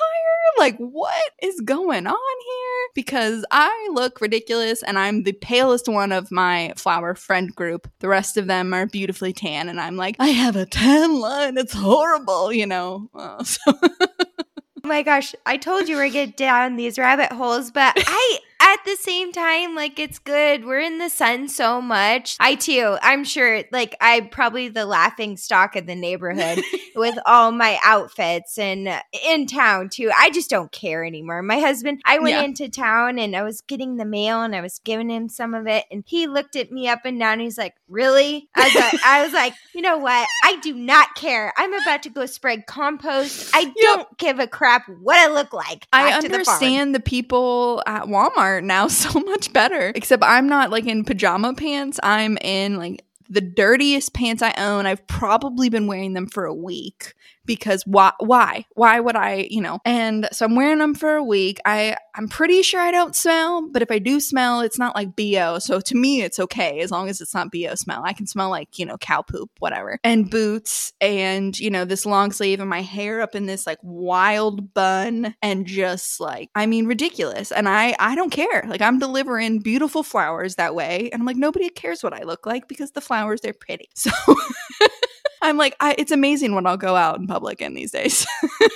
Like, what is going on here? Because I look ridiculous and I'm the palest one of my flower friend group. The rest of them are beautifully tan, and I'm like, I have a tan line. It's horrible, you know? Uh, so. Oh my gosh, I told you we're gonna get down these rabbit holes, but I at the same time, like it's good. We're in the sun so much. I too, I'm sure, like I'm probably the laughing stock of the neighborhood with all my outfits and in town too. I just don't care anymore. My husband, I went yeah. into town and I was getting the mail and I was giving him some of it, and he looked at me up and down. he's like, "Really?" I was like, I was like, "You know what? I do not care. I'm about to go spread compost. I don't give a crap what I look like." I understand the, the people at Walmart now so much better. Except I'm not like in pajama pants. I'm in like the dirtiest pants I own. I've probably been wearing them for a week because why why why would i you know? And so i'm wearing them for a week. I i'm pretty sure i don't smell but if i do smell it's not like bo so to me it's okay as long as it's not bo smell. I can smell like you know cow poop whatever and boots and you know this long sleeve and my hair up in this like wild bun and just like i mean ridiculous. And i i don't care. Like i'm delivering beautiful flowers that way. And i'm like nobody cares what i look like because the flowers they're pretty. So I'm like, I, it's amazing when I'll go out in public in these days. you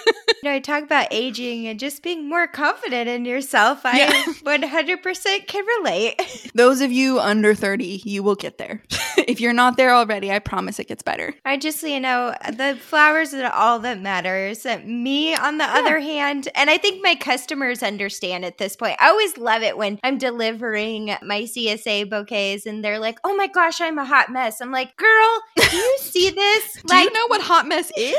know, I talk about aging and just being more confident in yourself. I yeah. 100% can relate. Those of you under 30, you will get there. if you're not there already, I promise it gets better. I just, you know, the flowers are all that matters. Me, on the yeah. other hand, and I think my customers understand at this point. I always love it when I'm delivering my CSA bouquets and they're like, oh my gosh, I'm a hot mess. I'm like, girl, do you see this? Do like, you know what hot mess is?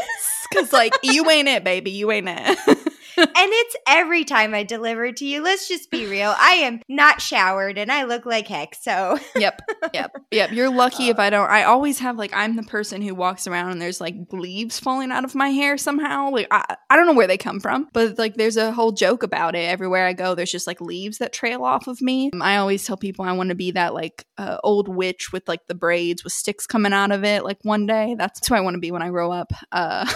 Because like you ain't it, baby. You ain't it. and it's every time I deliver to you. Let's just be real. I am not showered and I look like heck. So, yep, yep, yep. You're lucky if I don't. I always have like, I'm the person who walks around and there's like leaves falling out of my hair somehow. Like, I, I don't know where they come from, but like, there's a whole joke about it. Everywhere I go, there's just like leaves that trail off of me. I always tell people I want to be that like uh, old witch with like the braids with sticks coming out of it. Like, one day, that's who I want to be when I grow up. Uh,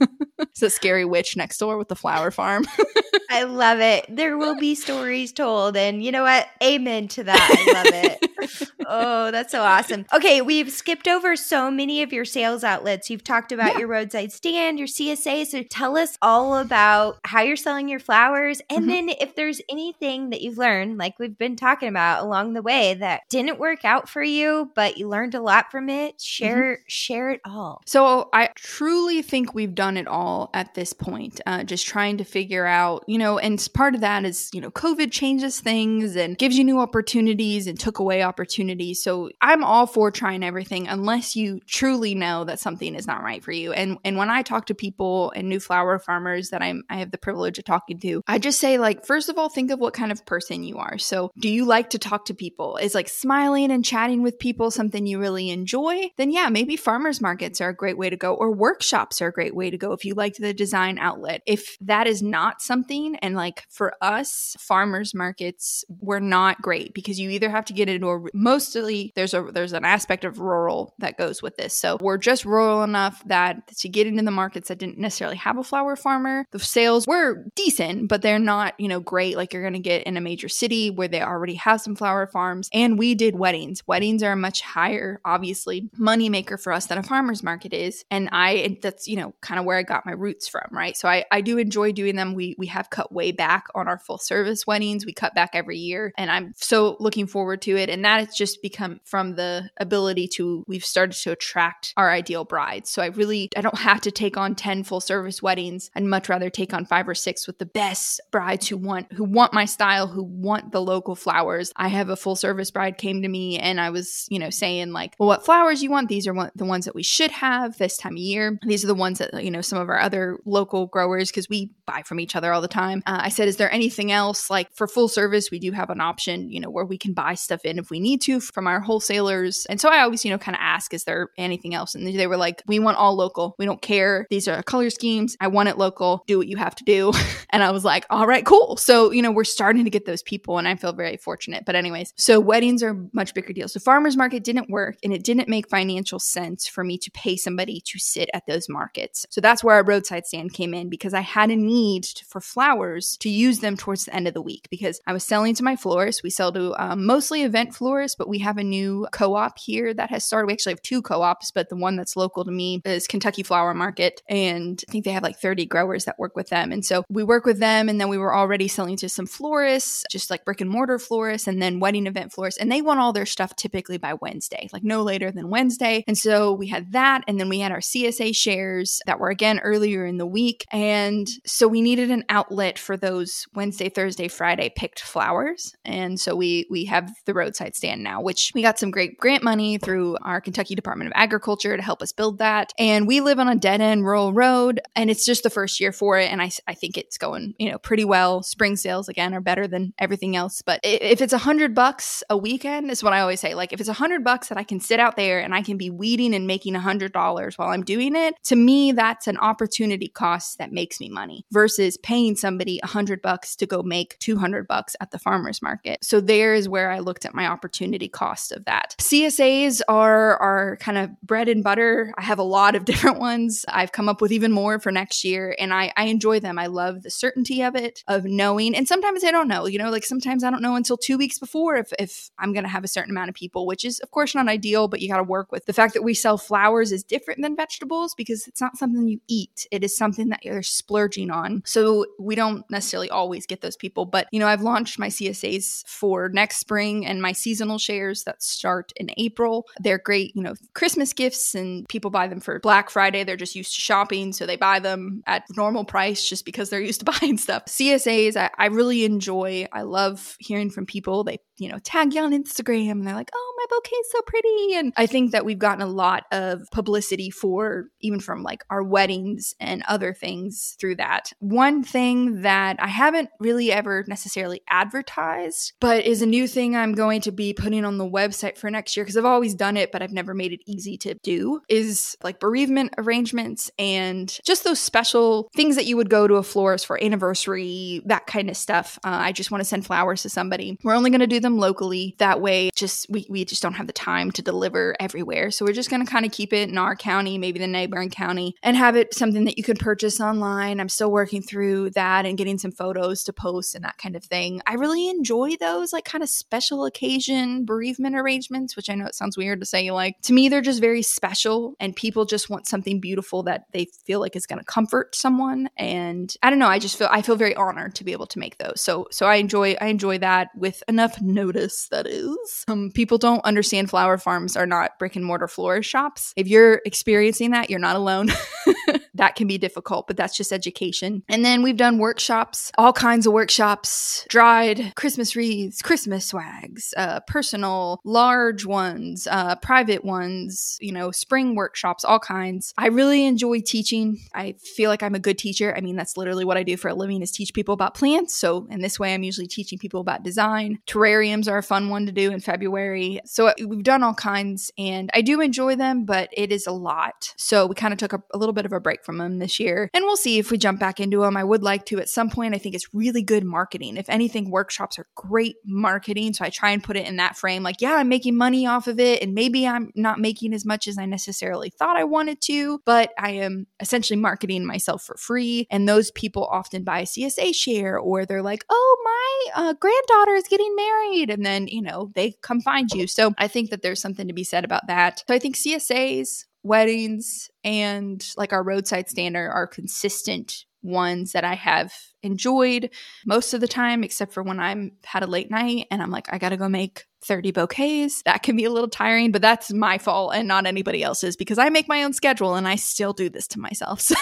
it's a scary witch next door with the flower farm. I love it. There will be stories told. And you know what? Amen to that. I love it. oh, that's so awesome. Okay, we've skipped over so many of your sales outlets. You've talked about yeah. your roadside stand, your CSA. So tell us all about how you're selling your flowers. And mm-hmm. then if there's anything that you've learned, like we've been talking about along the way, that didn't work out for you, but you learned a lot from it, share mm-hmm. share it all. So I truly think we've done it all at this point, uh, just trying to figure out, you know, and part of that is, you know, COVID changes things and gives you new opportunities and took away opportunities. So I'm all for trying everything unless you truly know that something is not right for you. And and when I talk to people and new flower farmers that I'm I have the privilege of talking to, I just say like first of all think of what kind of person you are. So do you like to talk to people? Is like smiling and chatting with people something you really enjoy? Then yeah, maybe farmers markets are a great way to go or workshops are a great way to go if you like the design outlet. If that is not something and like for us farmers markets were not great because you either have to get into a mostly there's a there's an aspect of rural that goes with this. So we're just rural enough that to get into the markets that didn't necessarily have a flower farmer, the sales were decent, but they're not, you know, great like you're to get in a major city where they already have some flower farms. And we did weddings. Weddings are a much higher, obviously, money maker for us than a farmer's market is. And I, that's, you know, kind of where I got my roots from, right? So I, I do enjoy doing them. We, we have cut way back on our full service weddings. We cut back every year. And I'm so looking forward to it. And that has just become from the ability to, we've started to attract our ideal brides. So I really, I don't have to take on 10 full service weddings. I'd much rather take on five or six with the best brides who want, who want my style, who want the local flowers. I have a full service bride came to me and I was, you know, saying like, well, what flowers you want? These are one, the ones that we should have this time of year. These are the ones that, you know, some of our other local growers, because we buy from each other all the time. Uh, I said, is there anything else like for full service? We do have an option, you know, where we can buy stuff in if we need to from our wholesalers. And so I always, you know, kind of ask, is there anything else? And they were like, we want all local. We don't care. These are color schemes. I want it local. Do what you have to do. and I was like, all right, cool. So, you know, we're starting to get those people and I feel very fortunate. But anyways, so weddings are much bigger deals. So farmers market didn't work and it didn't make financial sense for me to pay somebody to sit at those markets. So that's where our roadside stand came in because I had a need for flowers to use them towards the end of the week because I was selling to my florists. We sell to um, mostly event florists, but we have a new co-op here that has started. We actually have two co-ops, but the one that's local to me is Kentucky Flower Market. And I think they have like 30 growers that work with them. And so we work with them and then we were already selling to some florists, just like brick and mortar florists and then wedding event florists. And they want all their stuff typically by Wednesday, like no later than Wednesday. And so we had that. And then we had our CSA shares that were again earlier in the week. And so we needed an outlet for those Wednesday, Thursday, Friday picked flowers. And so we we have the roadside stand now, which we got some great grant money through our Kentucky Department of Agriculture to help us build that. And we live on a dead end rural road and it's just the first year for it. And I, I think it's going, you know, pretty well. Spring sales again are better than everything else. But if it's a hundred bucks a weekend is what I always say. Like if it's a hundred bucks that I can sit out there and I can be weeding and making a hundred dollars while I'm doing it, to me, that's an opportunity cost that makes me money versus paying somebody a hundred bucks to go make 200 bucks at the farmer's market. So there is where I looked at my opportunity cost of that. CSAs are, are kind of bread and butter. I have a lot of different ones. I've come up with even more for next year and I, I enjoy them. I love the certainty of it, of knowing. And sometimes I don't know, you know, like sometimes I don't know until two weeks before if, if I'm going to have a certain amount of people, which is of course not ideal, but you got to work with the fact that we sell flowers is different than vegetables because it's not something you eat. It is something that you're splurging on. So we don't necessarily always get those people, but you know, I've launched my CSAs for next spring and my seasonal shares that start in April. They're great, you know, Christmas gifts and people buy them for Black Friday. They're just used to shopping, so they buy them at normal price just because they're used to buying stuff. CSAs, I, I really enjoy. I love hearing from people. They you know, tag you on Instagram and they're like, oh, my bouquet's so pretty. And I think that we've gotten a lot of publicity for even from like our weddings and other things through that. One thing that I haven't really ever necessarily advertised, but is a new thing I'm going to be putting on the website for next year because I've always done it, but I've never made it easy to do is like bereavement arrangements and just those special things that you would go to a florist for anniversary, that kind of stuff. Uh, I just want to send flowers to somebody. We're only going to do them locally. That way, just we, we just don't have the time to deliver everywhere. So we're just going to kind of keep it in our county, maybe the neighboring county, and have it something that you can purchase online. I'm still working through that and getting some photos to post and that kind of thing. I really enjoy those like kind of special occasion bereavement arrangements, which I know it sounds weird to say. Like to me, they're just very special, and people just want something beautiful that they feel like is going to comfort someone. And I don't know, I just feel I feel very honored to be able to make those. So so I enjoy I enjoy that with enough notice that is um, people don't understand flower farms are not brick and mortar florist shops. If you're experiencing that, you're not alone. that can be difficult, but that's just education. And then we've done workshops, all kinds of workshops, dried Christmas wreaths, Christmas swags, uh, personal, large ones, uh, private ones, you know, spring workshops, all kinds. I really enjoy teaching. I feel like I'm a good teacher. I mean, that's literally what I do for a living is teach people about plants. So in this way, I'm usually teaching people about design. Terrariums are a fun one to do in February. So uh, we've done all kinds and I do enjoy them, but it is a lot. So we kind of took a, a little bit of a break from them this year. And we'll see if we jump back into them. I would like to at some point. I think it's really good marketing. If anything, workshops are great marketing. So I try and put it in that frame like, yeah, I'm making money off of it. And maybe I'm not making as much as I necessarily thought I wanted to, but I am essentially marketing myself for free. And those people often buy a CSA share or they're like, oh, my uh, granddaughter is getting married. And then, you know, they come find you. So I think that there's something to be said about that. So I think CSAs weddings and like our roadside stander are consistent ones that I have enjoyed most of the time, except for when I'm had a late night and I'm like, I gotta go make 30 bouquets. That can be a little tiring, but that's my fault and not anybody else's because I make my own schedule and I still do this to myself. So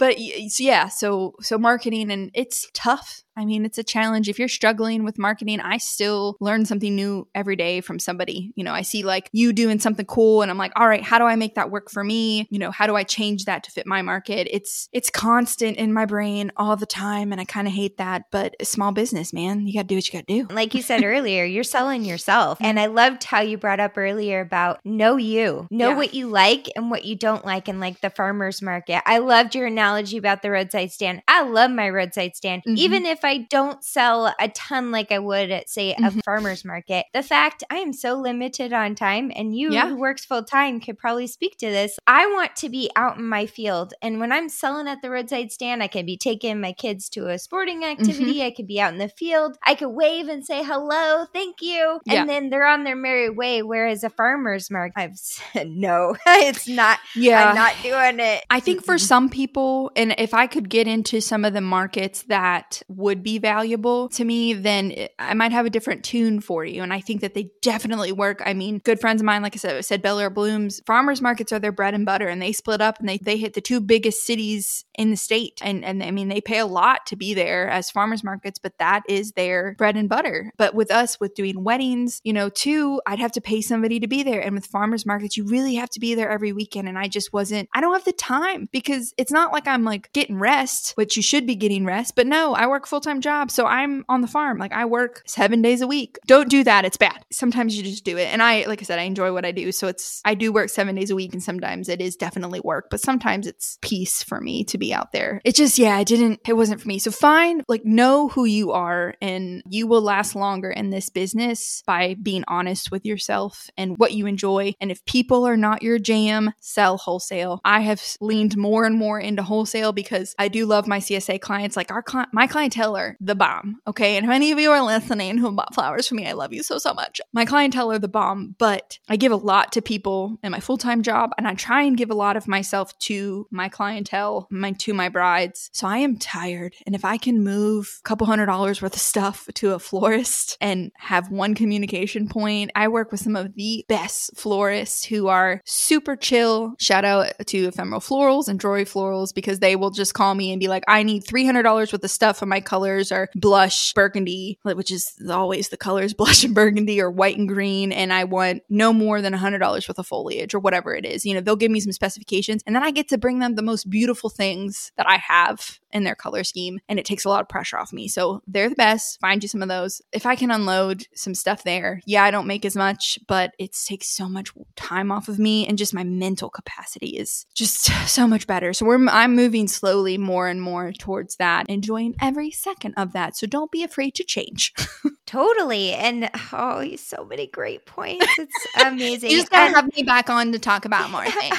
but yeah, so so marketing and it's tough. I mean, it's a challenge. If you're struggling with marketing, I still learn something new every day from somebody. You know, I see like you doing something cool and I'm like, "All right, how do I make that work for me? You know, how do I change that to fit my market?" It's it's constant in my brain all the time and I kind of hate that, but small business, man, you got to do what you got to do. Like you said earlier, you're selling yourself. And I loved how you brought up earlier about know you. Know yeah. what you like and what you don't like in like the farmers market. I loved your analogy about the roadside stand. I love my roadside stand. Mm-hmm. Even if I don't sell a ton like I would at, say, a mm-hmm. farmer's market, the fact I am so limited on time, and you yeah. who works full time could probably speak to this. I want to be out in my field. And when I'm selling at the roadside stand, I can be taking my kids to a sporting activity. Mm-hmm. I could be out in the field. I could wave and say hello, thank you. And yeah. then they're on their merry way. Whereas a farmer's market, I've said, no, it's not. Yeah. I'm not doing it. I think for some people, and if I could get into some of the markets that would be valuable to me, then I might have a different tune for you. And I think that they definitely work. I mean, good friends of mine, like I said, said Bel Air Blooms, farmers markets are their bread and butter, and they split up and they, they hit the two biggest cities in the state. And, and I mean, they pay a lot to be there as farmers markets, but that is their bread and butter. But with us, with doing weddings, you know, too, I'd have to pay somebody to be there. And with farmers markets, you really have to be there every weekend. And I just wasn't, I don't have the time because it's not like I'm like getting rest, which you should be getting rest. But no, I work full time job. So I'm on the farm. Like I work seven days a week. Don't do that. It's bad. Sometimes you just do it. And I, like I said, I enjoy what I do. So it's, I do work seven days a week and sometimes it is definitely work, but sometimes it's peace for me to be out there. It just, yeah, it didn't, it wasn't for me. So find, like, know who you are and you will last longer in this business by being honest with yourself and what you enjoy. And if people are not your jam, sell wholesale. I have leaned more and more into wholesale because I do love my CSA clients. Like our cli- my clientele are the bomb. Okay. And if any of you are listening who bought flowers from me, I love you so, so much. My clientele are the bomb, but I give a lot to people in my full time job and I try and give a lot of myself to my clientele, my to my brides. So I am tired. And if I can move a couple hundred dollars worth of stuff to a florist and have one communication point, I work with some of the best florists who are super chill. Shout out to Ephemeral Florals and Drory Florals because they will just call me and be like, I need $300 worth of stuff and my colors are blush, burgundy, which is always the colors blush and burgundy or white and green. And I want no more than $100 worth of foliage or whatever it is. You know, they'll give me some specifications and then I get to bring them the most beautiful things that I have in their color scheme and it takes a lot of pressure off me. So they're the best. Find you some of those. If I can unload some stuff there, yeah, I don't make as much, but it takes so much time off of me and just my mental capacity is just so much better. So we're I'm moving slowly more and more towards that, enjoying every second of that. So don't be afraid to change. totally. And oh, so many great points. It's amazing. you just gotta have me back on to talk about more things.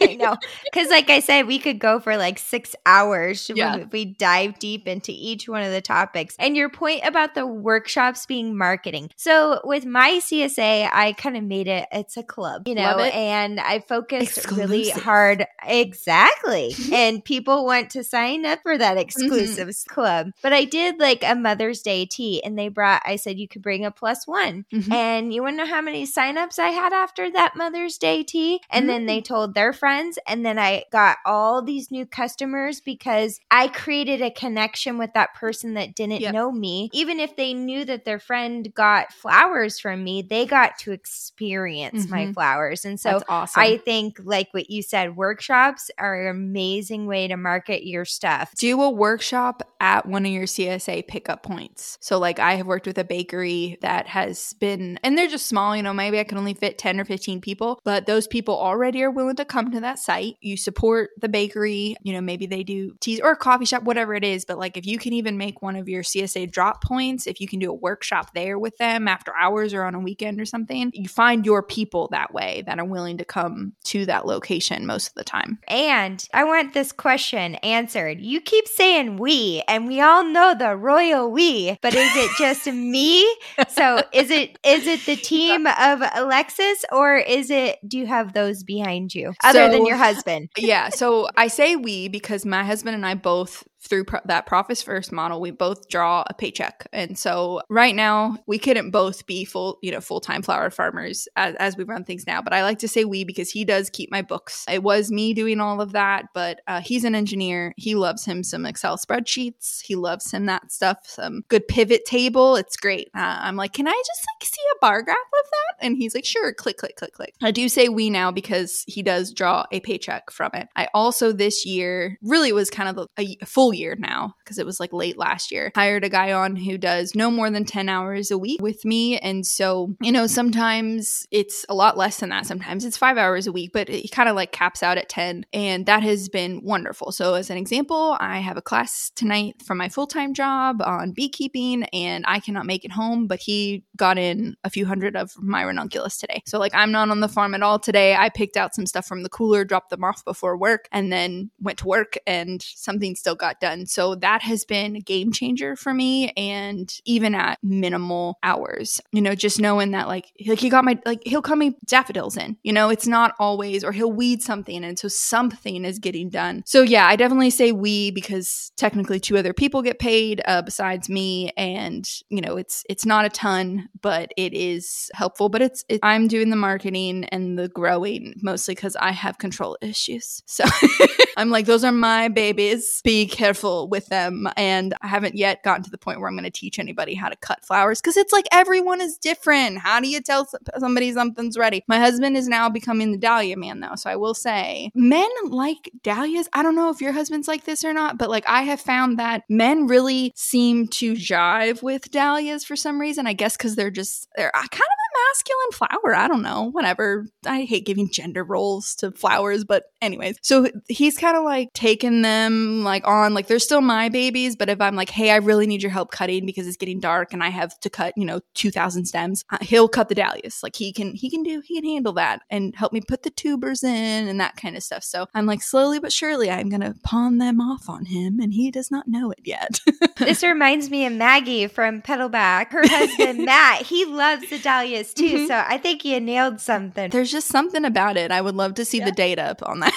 I know. Because like I said, we could go for like six hours yeah. if we dive deep into each one of the topics. And your point about the workshops being marketing. So with my CSA, I kind of made it, it's a club, you know, and I focused Exclusive. really hard. Exactly. and people want to sign up for that mm-hmm. exclusive mm-hmm. club. But I did like a Mother's Day tea and they brought, I said, you could bring a plus one. Mhm. And you to know how many signups I had after that Mother's Day tea? And then Mm. they told their friends. And then I got all these new customers because I created a connection with that person that didn't Yep. know me. Even if they knew that their friend got flowers from me, they got to experience my Mhm. flowers. And so awesome. I think, like what you said, workshops are an amazing way to market your stuff. do a workshop at one of your CSA pickup points. So, like, I have worked with a bakery that has been, and they're just small, you know, maybe I can only fit 10 or 15 people, but those people already are willing to come to that site. You support the bakery, you know, maybe they do teas or a coffee shop, whatever it is. But, like, if you can even make one of your CSA drop points, if you can do a workshop there with them after hours or on a weekend or something, you find your people that way that are willing to come to that location most of the time. And I want this question answered. You keep saying we, and we all know the royal we, but is it just me? So is it is it the team of Alexis, or is it do you have those behind you other than your husband? yeah so i say we because my husband and i both through pro- that profits first model we both draw a paycheck. And so right now we couldn't both be full you know full-time flower farmers as, as we run things now. But i like to say we because he does keep my books. It was me doing all of that but uh, he's an engineer. He loves him some excel spreadsheets. He loves him that stuff some good pivot table. It's great. Uh, i'm like can i just like see a bar graph of that? And he's like sure click click click click. I do say we now because he does draw a paycheck from it. I also this year really was kind of a, a full year now because it was like late last year. Hired a guy on who does no more than 10 hours a week with me and so you know sometimes it's a lot less than that. Sometimes it's five hours a week but it kind of like caps out at 10 and that has been wonderful. So as an example i have a class tonight from my full-time job on beekeeping and i cannot make it home but he got in a few hundred of my ranunculus today. So like i'm not on the farm at all today. I picked out some stuff from the cooler dropped them off before work and then went to work and something still got done so that has been a game changer for me and even at minimal hours you know just knowing that like like he got my like he'll come me daffodils in you know it's not always or he'll weed something and so something is getting done. So yeah i definitely say we because technically two other people get paid uh, besides me and you know it's it's not a ton but it is helpful but it's it, i'm doing the marketing and the growing mostly because i have control issues. So i'm like those are my babies. Be careful with them. And i haven't yet gotten to the point where i'm going to teach anybody how to cut flowers because it's like everyone is different. How do you tell somebody something's ready? My husband is now becoming the dahlia man though so i will say men like dahlias. I don't know if your husband's like this or not but like i have found that men really seem to jive with dahlias for some reason. I guess because they're just they're uh, kind of masculine flower i don't know whatever. I hate giving gender roles to flowers but anyways. So he's kind of like taking them like on like they're still my babies but if i'm like hey i really need your help cutting because it's getting dark and i have to cut you know 2000 stems uh, he'll cut the dahlias. Like he can he can do he can handle that and help me put the tubers in and that kind of stuff. So i'm like slowly but surely i'm gonna pawn them off on him and he does not know it yet. This reminds me of Maggie from Pedalback. Her husband Matt, he loves the dahlias too. Mhm. So I think you nailed something. there's just something about it i would love to see the data up on that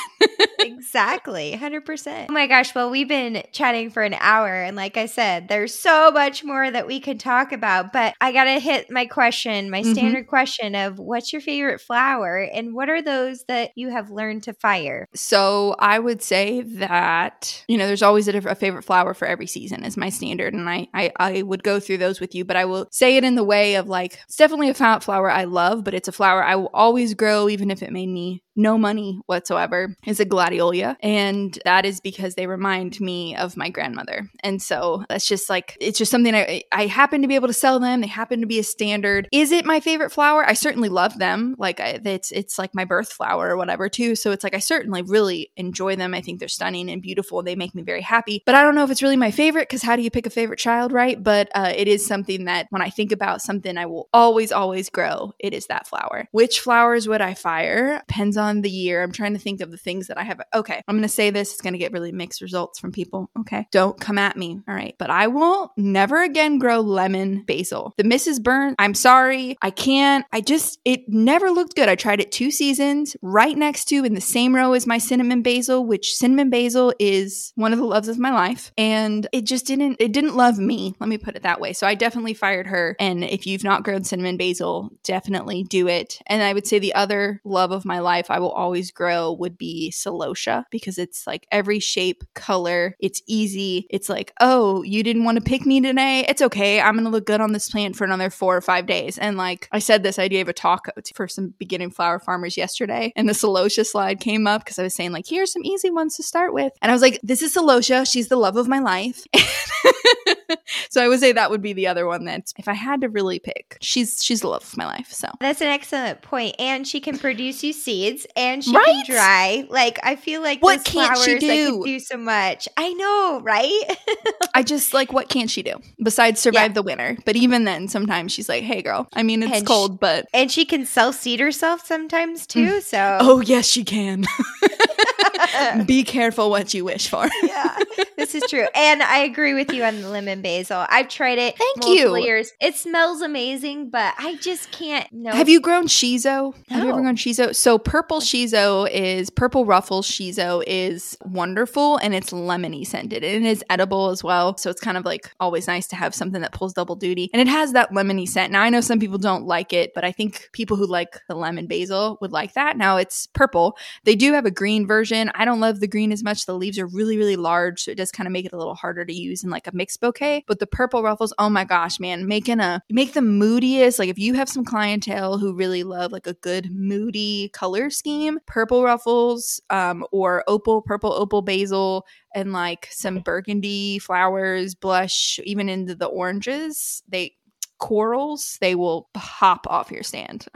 exactly 100% oh my gosh well we've been chatting for an hour and like i said there's so much more that we could talk about but i gotta hit my question my Mhm. standard question of what's your favorite flower and what are those that you have learned to fire So I would say that you know there's always a, a favorite flower for every season is my standard, and I, I I would go through those with you, but I will say it in the way of like it's definitely a flower I love, but it's a flower I will always grow even if it made me no money whatsoever. Is a gladiola, and that is because they remind me of my grandmother, and so that's just like it's just something I I happen to be able to sell them. They happen to be a standard. Is it my favorite flower? I certainly love them. Like I, it's it's like my birth flower or whatever too. So it's like I certainly really enjoy them. I think they're stunning and beautiful. They make me very happy. But I don't know if it's really my favorite because how do you pick a favorite child, right? But uh, it is something that when I think about something I will always always grow, it is that flower. Which flowers would I fire? Depends on on the year. I'm trying to think of the things that I have. Okay, I'm going to say this. It's going to get really mixed results from people. Okay, don't come at me. All right, but I will never again grow lemon basil. The Mrs. Burns, I'm sorry, I can't. I just it never looked good. I tried it two seasons, right next to in the same row as my cinnamon basil, which cinnamon basil is one of the loves of my life, and it just didn't. It didn't love me. Let me put it that way. So I definitely fired her. And if you've not grown cinnamon basil, definitely do it. And I would say the other love of my life I will always grow would be celosia because it's like every shape, color, it's easy. It's like, oh, you didn't want to pick me today? It's okay. I'm going to look good on this plant for another four or five days. And like I said this, I gave a talk for some beginning flower farmers yesterday, and the celosia slide came up because I was saying, like, here's some easy ones to start with. And I was like, this is celosia. She's the love of my life. so I would say that would be the other one that if I had to really pick, she's she's the love of my life. So that's an excellent point. And she can produce you seeds and she Right? can dry. Like I feel like What can't she flowers that do? can do so much. I know, right? I just like what can't she do besides survive Yeah. the winter? But even then, sometimes she's like, "Hey, girl. I mean, it's And cold, but and she can self seed herself sometimes too. Mm. So oh yes, she can." Be careful what you wish for. yeah, this is true. And I agree with you on the lemon basil. I've tried it Thank you. years. It smells amazing, but I just can't no Have you grown shiso? Have you ever grown shiso? So purple shiso is purple ruffles shiso is wonderful and it's lemony scented and it is edible as well. So it's kind of like always nice to have something that pulls double duty. And it has that lemony scent. Now I know some people don't like it, but I think people who like the lemon basil would like that. Now it's purple. They do have a green version. I don't love the green as much. The leaves are really, really large, so it does kind of make it a little harder to use in like a mixed bouquet. But the purple ruffles, oh my gosh, man, making a make the moodiest. Like if you have some clientele who really love like a good moody color scheme, purple ruffles, um, or opal, purple opal basil, and like some burgundy flowers, blush, even into the oranges. They corals, they will pop off your stand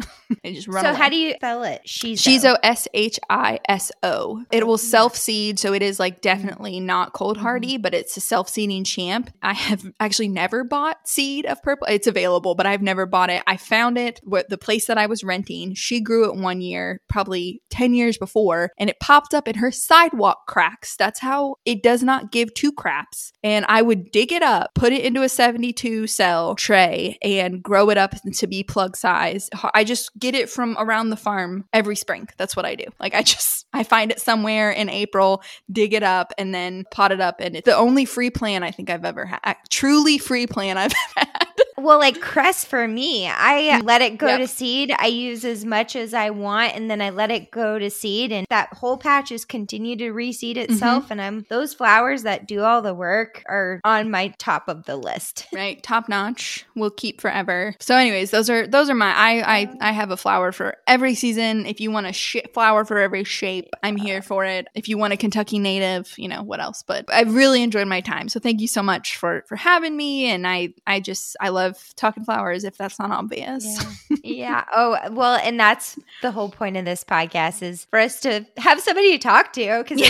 and just run. So away. how do you spell it? Shiso. Shiso S H I S O. It will self seed, so it is like mm-hmm. definitely not cold mm-hmm. hardy, but it's a self seeding champ. I have actually never bought seed of purple. It's available, but I've never bought it. I found it what the place that I was renting. She grew it one year, probably 10 years before, and it popped up in her sidewalk cracks. That's how it does not give two craps. And I would dig it up, put it into a 72 cell tray, and grow it up to be plug size. I just get it from around the farm every spring. That's what I do. Like I just I find it somewhere in April, dig it up, and then pot it up. And it's the only free plant I think I've ever had. Truly free plant I've had. Well, like cress for me, I let it go Yep. to seed. I use as much as I want, and then I let it go to seed, and that whole patch has continued to reseed Mm-hmm. itself. And I'm those flowers that do all the work are on my top of the list. right top notch will keep forever so anyways those are those are my i i, I have a flower for every season if you want a sh- flower for every shape i'm here for it if you want a kentucky native you know what else but i've really enjoyed my time so thank you so much for for having me and i i just i love talking flowers if that's not obvious Yeah. yeah. Oh, well, and that's the whole point of this podcast is for us to have somebody to talk to. Because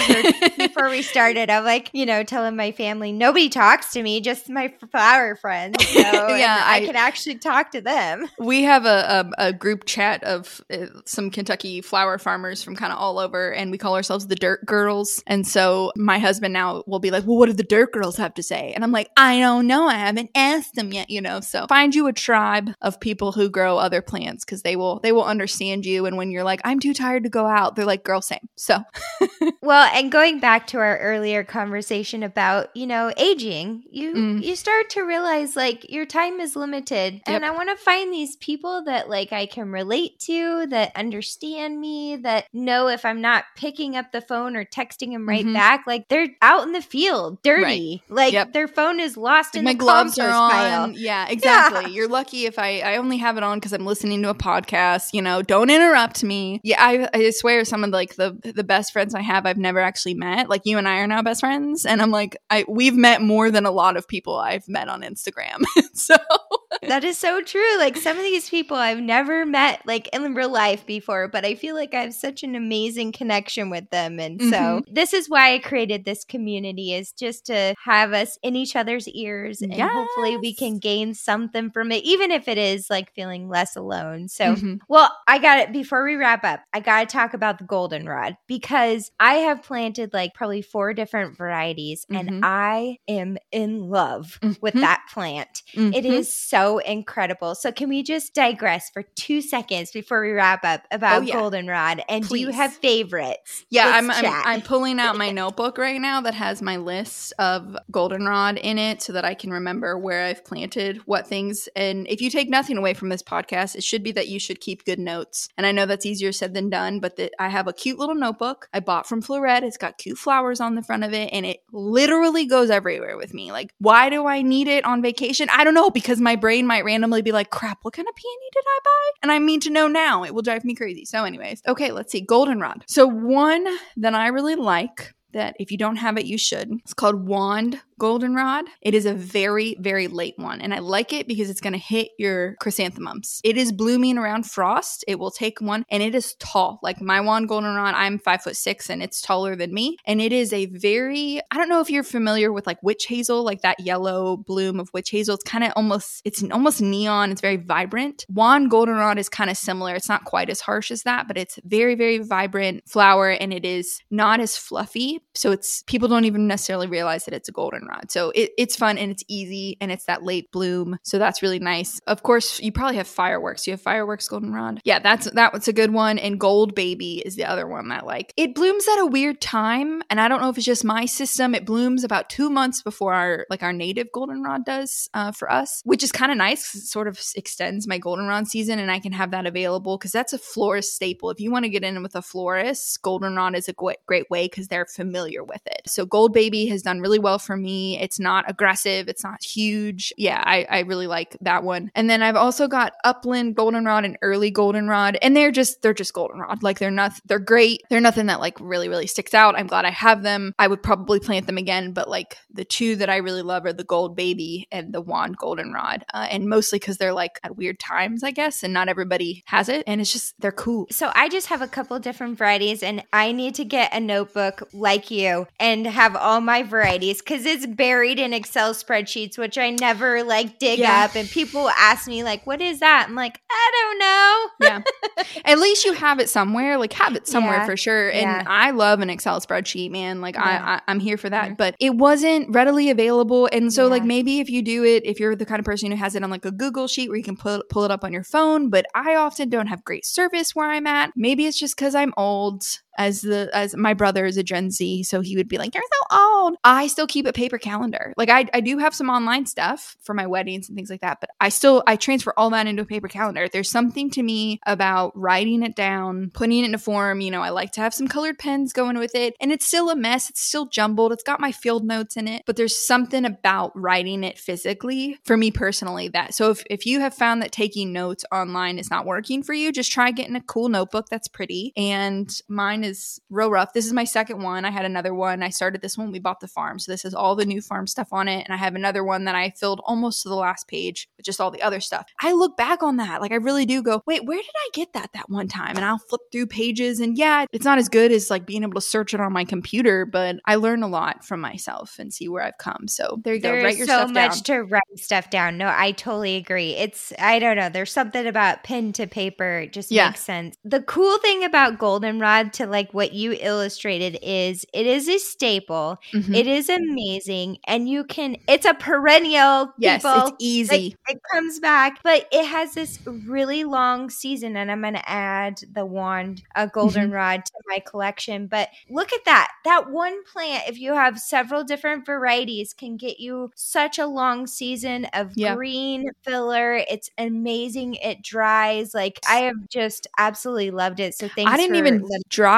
before we started, I'm like, you know, telling my family nobody talks to me, just my flower friends. So, Yeah, I, I- can actually talk to them. we have a, a, a group chat of uh, some Kentucky flower farmers from kind of all over, and we call ourselves the Dirt Girls. And so my husband now will be like, "Well, what do the Dirt Girls have to say?" And I'm like, "I don't know. I haven't asked them yet." You know. Know, so find you a tribe of people who grow other plants because they will they will understand you. And when you're like, "I'm too tired to go out," they're like, "Girl, same." So Well, and going back to our earlier conversation about, you know, aging, you Mm. you start to realize like your time is limited. And I want to find these people that like I can relate to, that understand me, that know if I'm not picking up the phone or texting them right Mhm. back, like they're out in the field, dirty. Like Yep. their phone is lost in my the gloves are on. pile. Yeah, exactly. You're lucky if I I only have it on because I'm listening to a podcast. You know, don't interrupt me. Yeah, I I swear some of like the the best friends I have I've never actually met. Like you and I are now best friends, and I'm like I we've met more than a lot of people I've met on Instagram. so That is so true. Like some of these people I've never met like in real life before, but I feel like I have such an amazing connection with them. And so Mhm. this is why I created this community is just to have us in each other's ears and hopefully we can gain something from it, even if it is like feeling less alone. So mhm. well, I got it. before we wrap up, I got to talk about the goldenrod because I have planted like probably four different varieties Mhm. and I am in love with Mhm. that plant. It Mhm. is so incredible. So, can we just digress for two seconds before we wrap up about Oh, yeah. goldenrod? And do you have favorites? Yeah, I'm, I'm. I'm pulling out my notebook right now that has my list of goldenrod in it so that I can remember where I've planted what things. And if you take nothing away from this podcast, it should be that you should keep good notes. And I know that's easier said than done, but that I have a cute little notebook I bought from Floret. It's got cute flowers on the front of it, and it literally goes everywhere with me. Like, why do I need it on vacation? I don't know because my brain might randomly be like, "Crap, what kind of peony did I buy?" And I mean to know now. It will drive me crazy. So, anyways, okay, let's see. Goldenrod. So one that I really like that if you don't have it, you should. It's called Wand Goldenrod. It is a very, very late one. And I like it because it's going to hit your chrysanthemums. It is blooming around frost. It will take one and it is tall. Like my Wand Goldenrod, I'm five foot six and it's taller than me. And it is a very, I don't know if you're familiar with like witch hazel, like that yellow bloom of witch hazel. It's kind of almost, it's almost neon. It's very vibrant. Wand Goldenrod is kind of similar. It's not quite as harsh as that, but it's very, very vibrant flower and it is not as fluffy keep so it's, people don't even necessarily realize that it's a goldenrod. So it, it's fun and it's easy and it's that late bloom. So that's really nice. Of course, you probably have fireworks. You have fireworks goldenrod. Yeah, that's, that was a good one. And gold baby is the other one that like, it blooms at a weird time. And I don't know if it's just my system. It blooms about two months before our, like our native goldenrod does uh, for us, which is kind of nice it sort of extends my goldenrod season and I can have that available because that's a florist staple. If you want to get in with a florist, goldenrod is a great way because they're familiar with it. So gold baby has done really well for me. It's not aggressive. It's not huge. Yeah, I, I really like that one. And then I've also got upland goldenrod and early goldenrod and they're just, they're just goldenrod. Like they're not, they're great. They're nothing that like really, really sticks out. I'm glad I have them. I would probably plant them again, but like the two that I really love are the gold baby and the wand goldenrod. Uh, and mostly because they're like at weird times, I guess, and not everybody has it. And it's just, they're cool. So I just have a couple different varieties and I need to get a notebook like you and have all my varieties cuz it's buried in Excel spreadsheets which I never like dig Yeah. up and people ask me like what is that? I'm like I don't know. yeah. At least you have it somewhere. Like have it somewhere Yeah. for sure. And Yeah. I love an Excel spreadsheet, man. Like. I, I I'm here for that. But it wasn't readily available. And so like maybe if you do it, if you're the kind of person who has it on like a Google sheet where you can pull pull it up on your phone, but I often don't have great service where I'm at. Maybe it's just because I'm old. As the as my brother is a Gen Z, so he would be like, "You're so old." I still keep a paper calendar. Like I I do have some online stuff for my weddings and things like that, but I still I transfer all that into a paper calendar. There's something to me about writing it down, putting it in a form. You know, I like to have some colored pens going with it, and it's still a mess. It's still jumbled. It's got my field notes in it, but there's something about writing it physically for me personally that. So if if you have found that taking notes online is not working for you, just try getting a cool notebook that's pretty. And mine is real rough. This is my second one. I had another one. I started this one. We bought the farm, so this is all the new farm stuff on it. And I have another one that I filled almost to the last page with just all the other stuff. I look back on that, like I really do go, wait, where did I get that that one time? And I'll flip through pages, and yeah, it's not as good as like being able to search it on my computer, but I learn a lot from myself and see where I've come. So there you go. There's Write your so stuff much down. to write stuff down. No, I totally agree. It's I don't know. There's something about pen to paper. It just Yeah. makes sense. The cool thing about goldenrod to like what you illustrated is it is a staple. Mhm. It is amazing, and you can. It's a perennial. yes, people. it's easy. Like, it comes back, but it has this really long season, and I'm going to add the wand, a Mm-hmm. goldenrod, to my collection. But look at that. That one plant, if you have several different varieties, can get you such a long season of Yeah. green filler. It's amazing. It dries. Like, I have just absolutely loved it. So thanks I didn't even me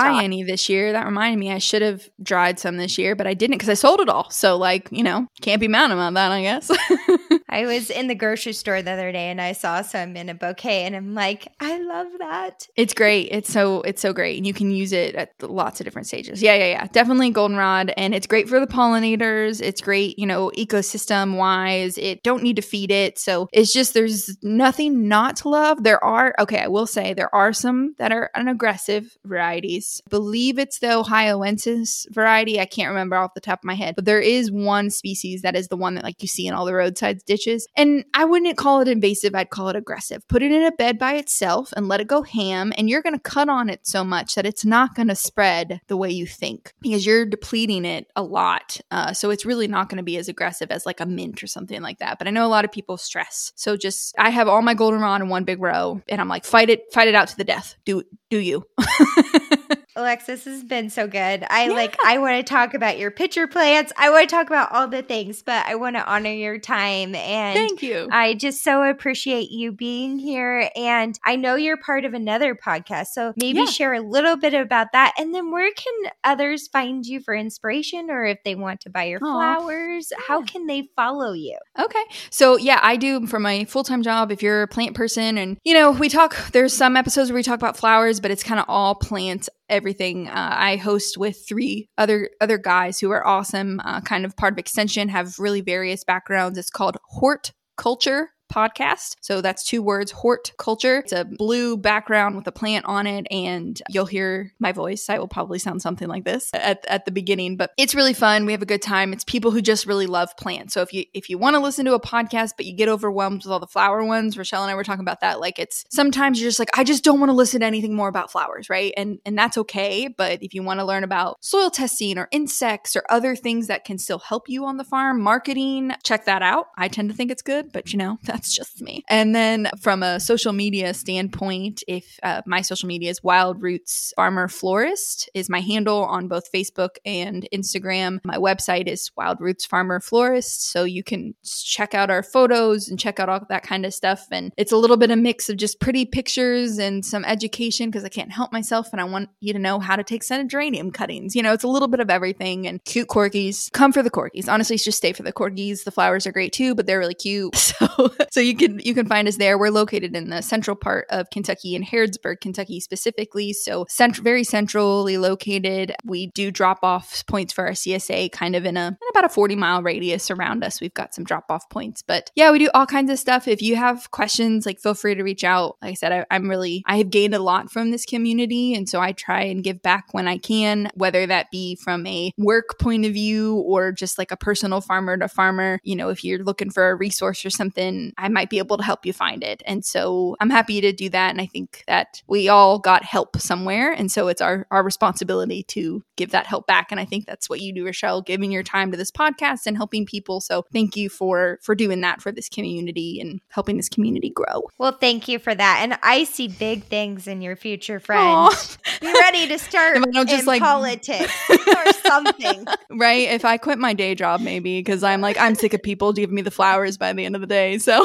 dry talk. any this year. That reminded me I should have dried some this year, but I didn't because I sold it all. So like, you know, can't be mad about that, I guess. I was in the grocery store the other day and I saw some in a bouquet, and I'm like, I love that. It's great. It's so it's so great, and you can use it at lots of different stages. Yeah, yeah, yeah. Definitely goldenrod, and it's great for the pollinators. It's great, you know, ecosystem wise. It don't need to feed it, so it's just there's nothing not to love. There are okay, I will say there are some that are an aggressive varieties. believe it's the Ohioensis variety. I can't remember off the top of my head, but there is one species that is the one that like you see in all the roadside ditches And I wouldn't call it invasive, I'd call it aggressive. Put it in a bed by itself and let it go ham, and you're going to cut on it so much that it's not going to spread the way you think because you're depleting it a lot. Uh, so it's really not going to be as aggressive as like a mint or something like that. But I know a lot of people stress. So just, I have all my goldenrod in one big row, and I'm like, fight it, fight it out to the death. Do, do you? Alexis has been so good. I yeah. like I want to talk about your pitcher plants. I want to talk about all the things, but I want to honor your time and Thank you. I just so appreciate you being here and I know you're part of another podcast. So maybe yeah. share a little bit about that and then where can others find you for inspiration or if they want to buy your Aww. flowers, yeah. how can they follow you? Okay. So yeah, I do for my full-time job if you're a plant person and you know, we talk there's some episodes where we talk about flowers, but it's kind of all plants everything. Uh, I host with three other other guys who are awesome, uh, kind of part of Extension, have really various backgrounds. It's called Hort Culture podcast. So that's two words, Hort Culture. It's a blue background with a plant on it, and you'll hear my voice. I will probably sound something like this at, at the beginning, but it's really fun. We have a good time. It's people who just really love plants. So if you if you want to listen to a podcast, but you get overwhelmed with all the flower ones, Rochelle and I were talking about that. Like it's sometimes you're just like, I just don't want to listen to anything more about flowers, right? And and that's okay. But if you want to learn about soil testing or insects or other things that can still help you on the farm, marketing, check that out. I tend to think it's good, but you know, that's just me. And then from a social media standpoint, if uh, my social media is Wild Roots Farmer Florist is my handle on both Facebook and Instagram. My website is Wild Roots Farmer Florist, so you can check out our photos and check out all that kind of stuff. And it's a little bit of a mix of just pretty pictures and some education because I can't help myself and I want you to know how to take scented geranium cuttings. You know, it's a little bit of everything and cute corgis. Come for the corgis. Honestly, just stay for the corgis. The flowers are great too, but they're really cute. So so you can you can find us there. We're located in the central part of Kentucky in Harrodsburg, Kentucky specifically. So cent- very centrally located. We do drop off points for our CSA kind of in a in about a 40 mile radius around us. We've got some drop off points. But yeah, we do all kinds of stuff. If you have questions, like feel free to reach out. Like I said, I, I'm really I have gained a lot from this community. And so I try and give back when I can, whether that be from a work point of view or just like a personal farmer to farmer. You know, if you're looking for a resource or something, I might be able to help you find it. And so I'm happy to do that. And I think that we all got help somewhere. And so it's our, our responsibility to give that help back. And I think that's what you do, Rochelle, giving your time to this podcast and helping people. So thank you for for doing that for this community and helping this community grow. Well, thank you for that. And I see big things in your future, friend. Be ready to start just in like politics or something. Right? If I quit my day job, maybe because I'm like, I'm sick of people giving me the flowers by the end of the day. So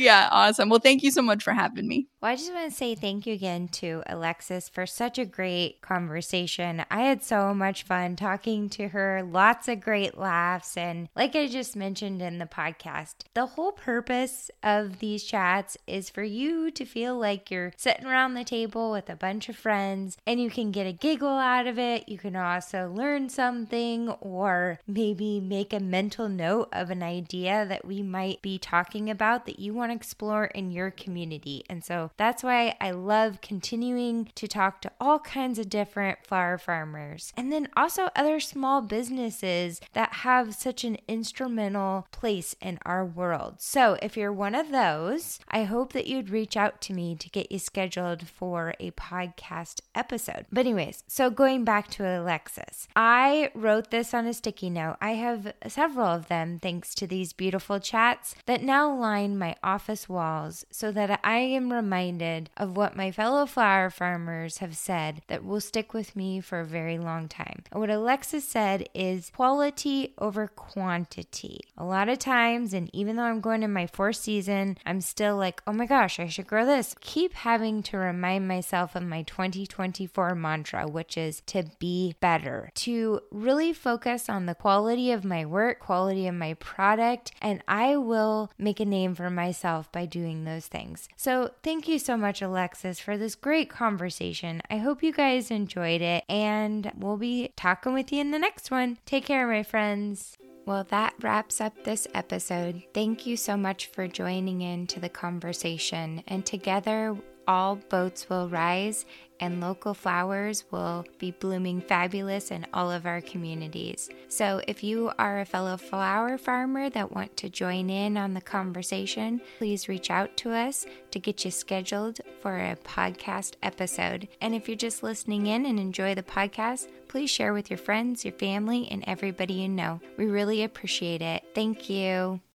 yeah, awesome. Well, thank you so much for having me. Well, I just want to say thank you again to Alexis for such a great conversation. I had so much fun talking to her, lots of great laughs. And like I just mentioned in the podcast, the whole purpose of these chats is for you to feel like you're sitting around the table with a bunch of friends and you can get a giggle out of it. You can also learn something or maybe make a mental note of an idea that we might be talking about that you want to explore in your community. And so that's why I love continuing to talk to all kinds of different flower farmers and then also other small businesses that have such an instrumental place in our world. So if you're one of those, I hope that you'd reach out to me to get you scheduled for a podcast episode. But, anyways, so going back to Alexis, I wrote this on a sticky note. I have several of them thanks to these beautiful chats that now line my office walls so that I am reminded of what my fellow flower farmers have said that will stick with me for a very long time. What Alexis said is quality over quantity. A lot of times, and even though I'm going in my fourth season, I'm still like, oh my gosh, I should grow this. Keep having to remind myself of my 2024 mantra, which is to be better, to really focus on the quality of my work, quality of my product, and I will make a name for myself by doing those things. So, thank you you so much, Alexis, for this great conversation. I hope you guys enjoyed it, and we'll be talking with you in the next one. Take care, my friends. Well, that wraps up this episode. Thank you so much for joining in to the conversation. And together, all boats will rise and local flowers will be blooming fabulous in all of our communities. So, if you are a fellow flower farmer that want to join in on the conversation, please reach out to us to get you scheduled for a podcast episode. And if you're just listening in and enjoy the podcast, please share with your friends, your family, and everybody you know. We really appreciate it. Thank you.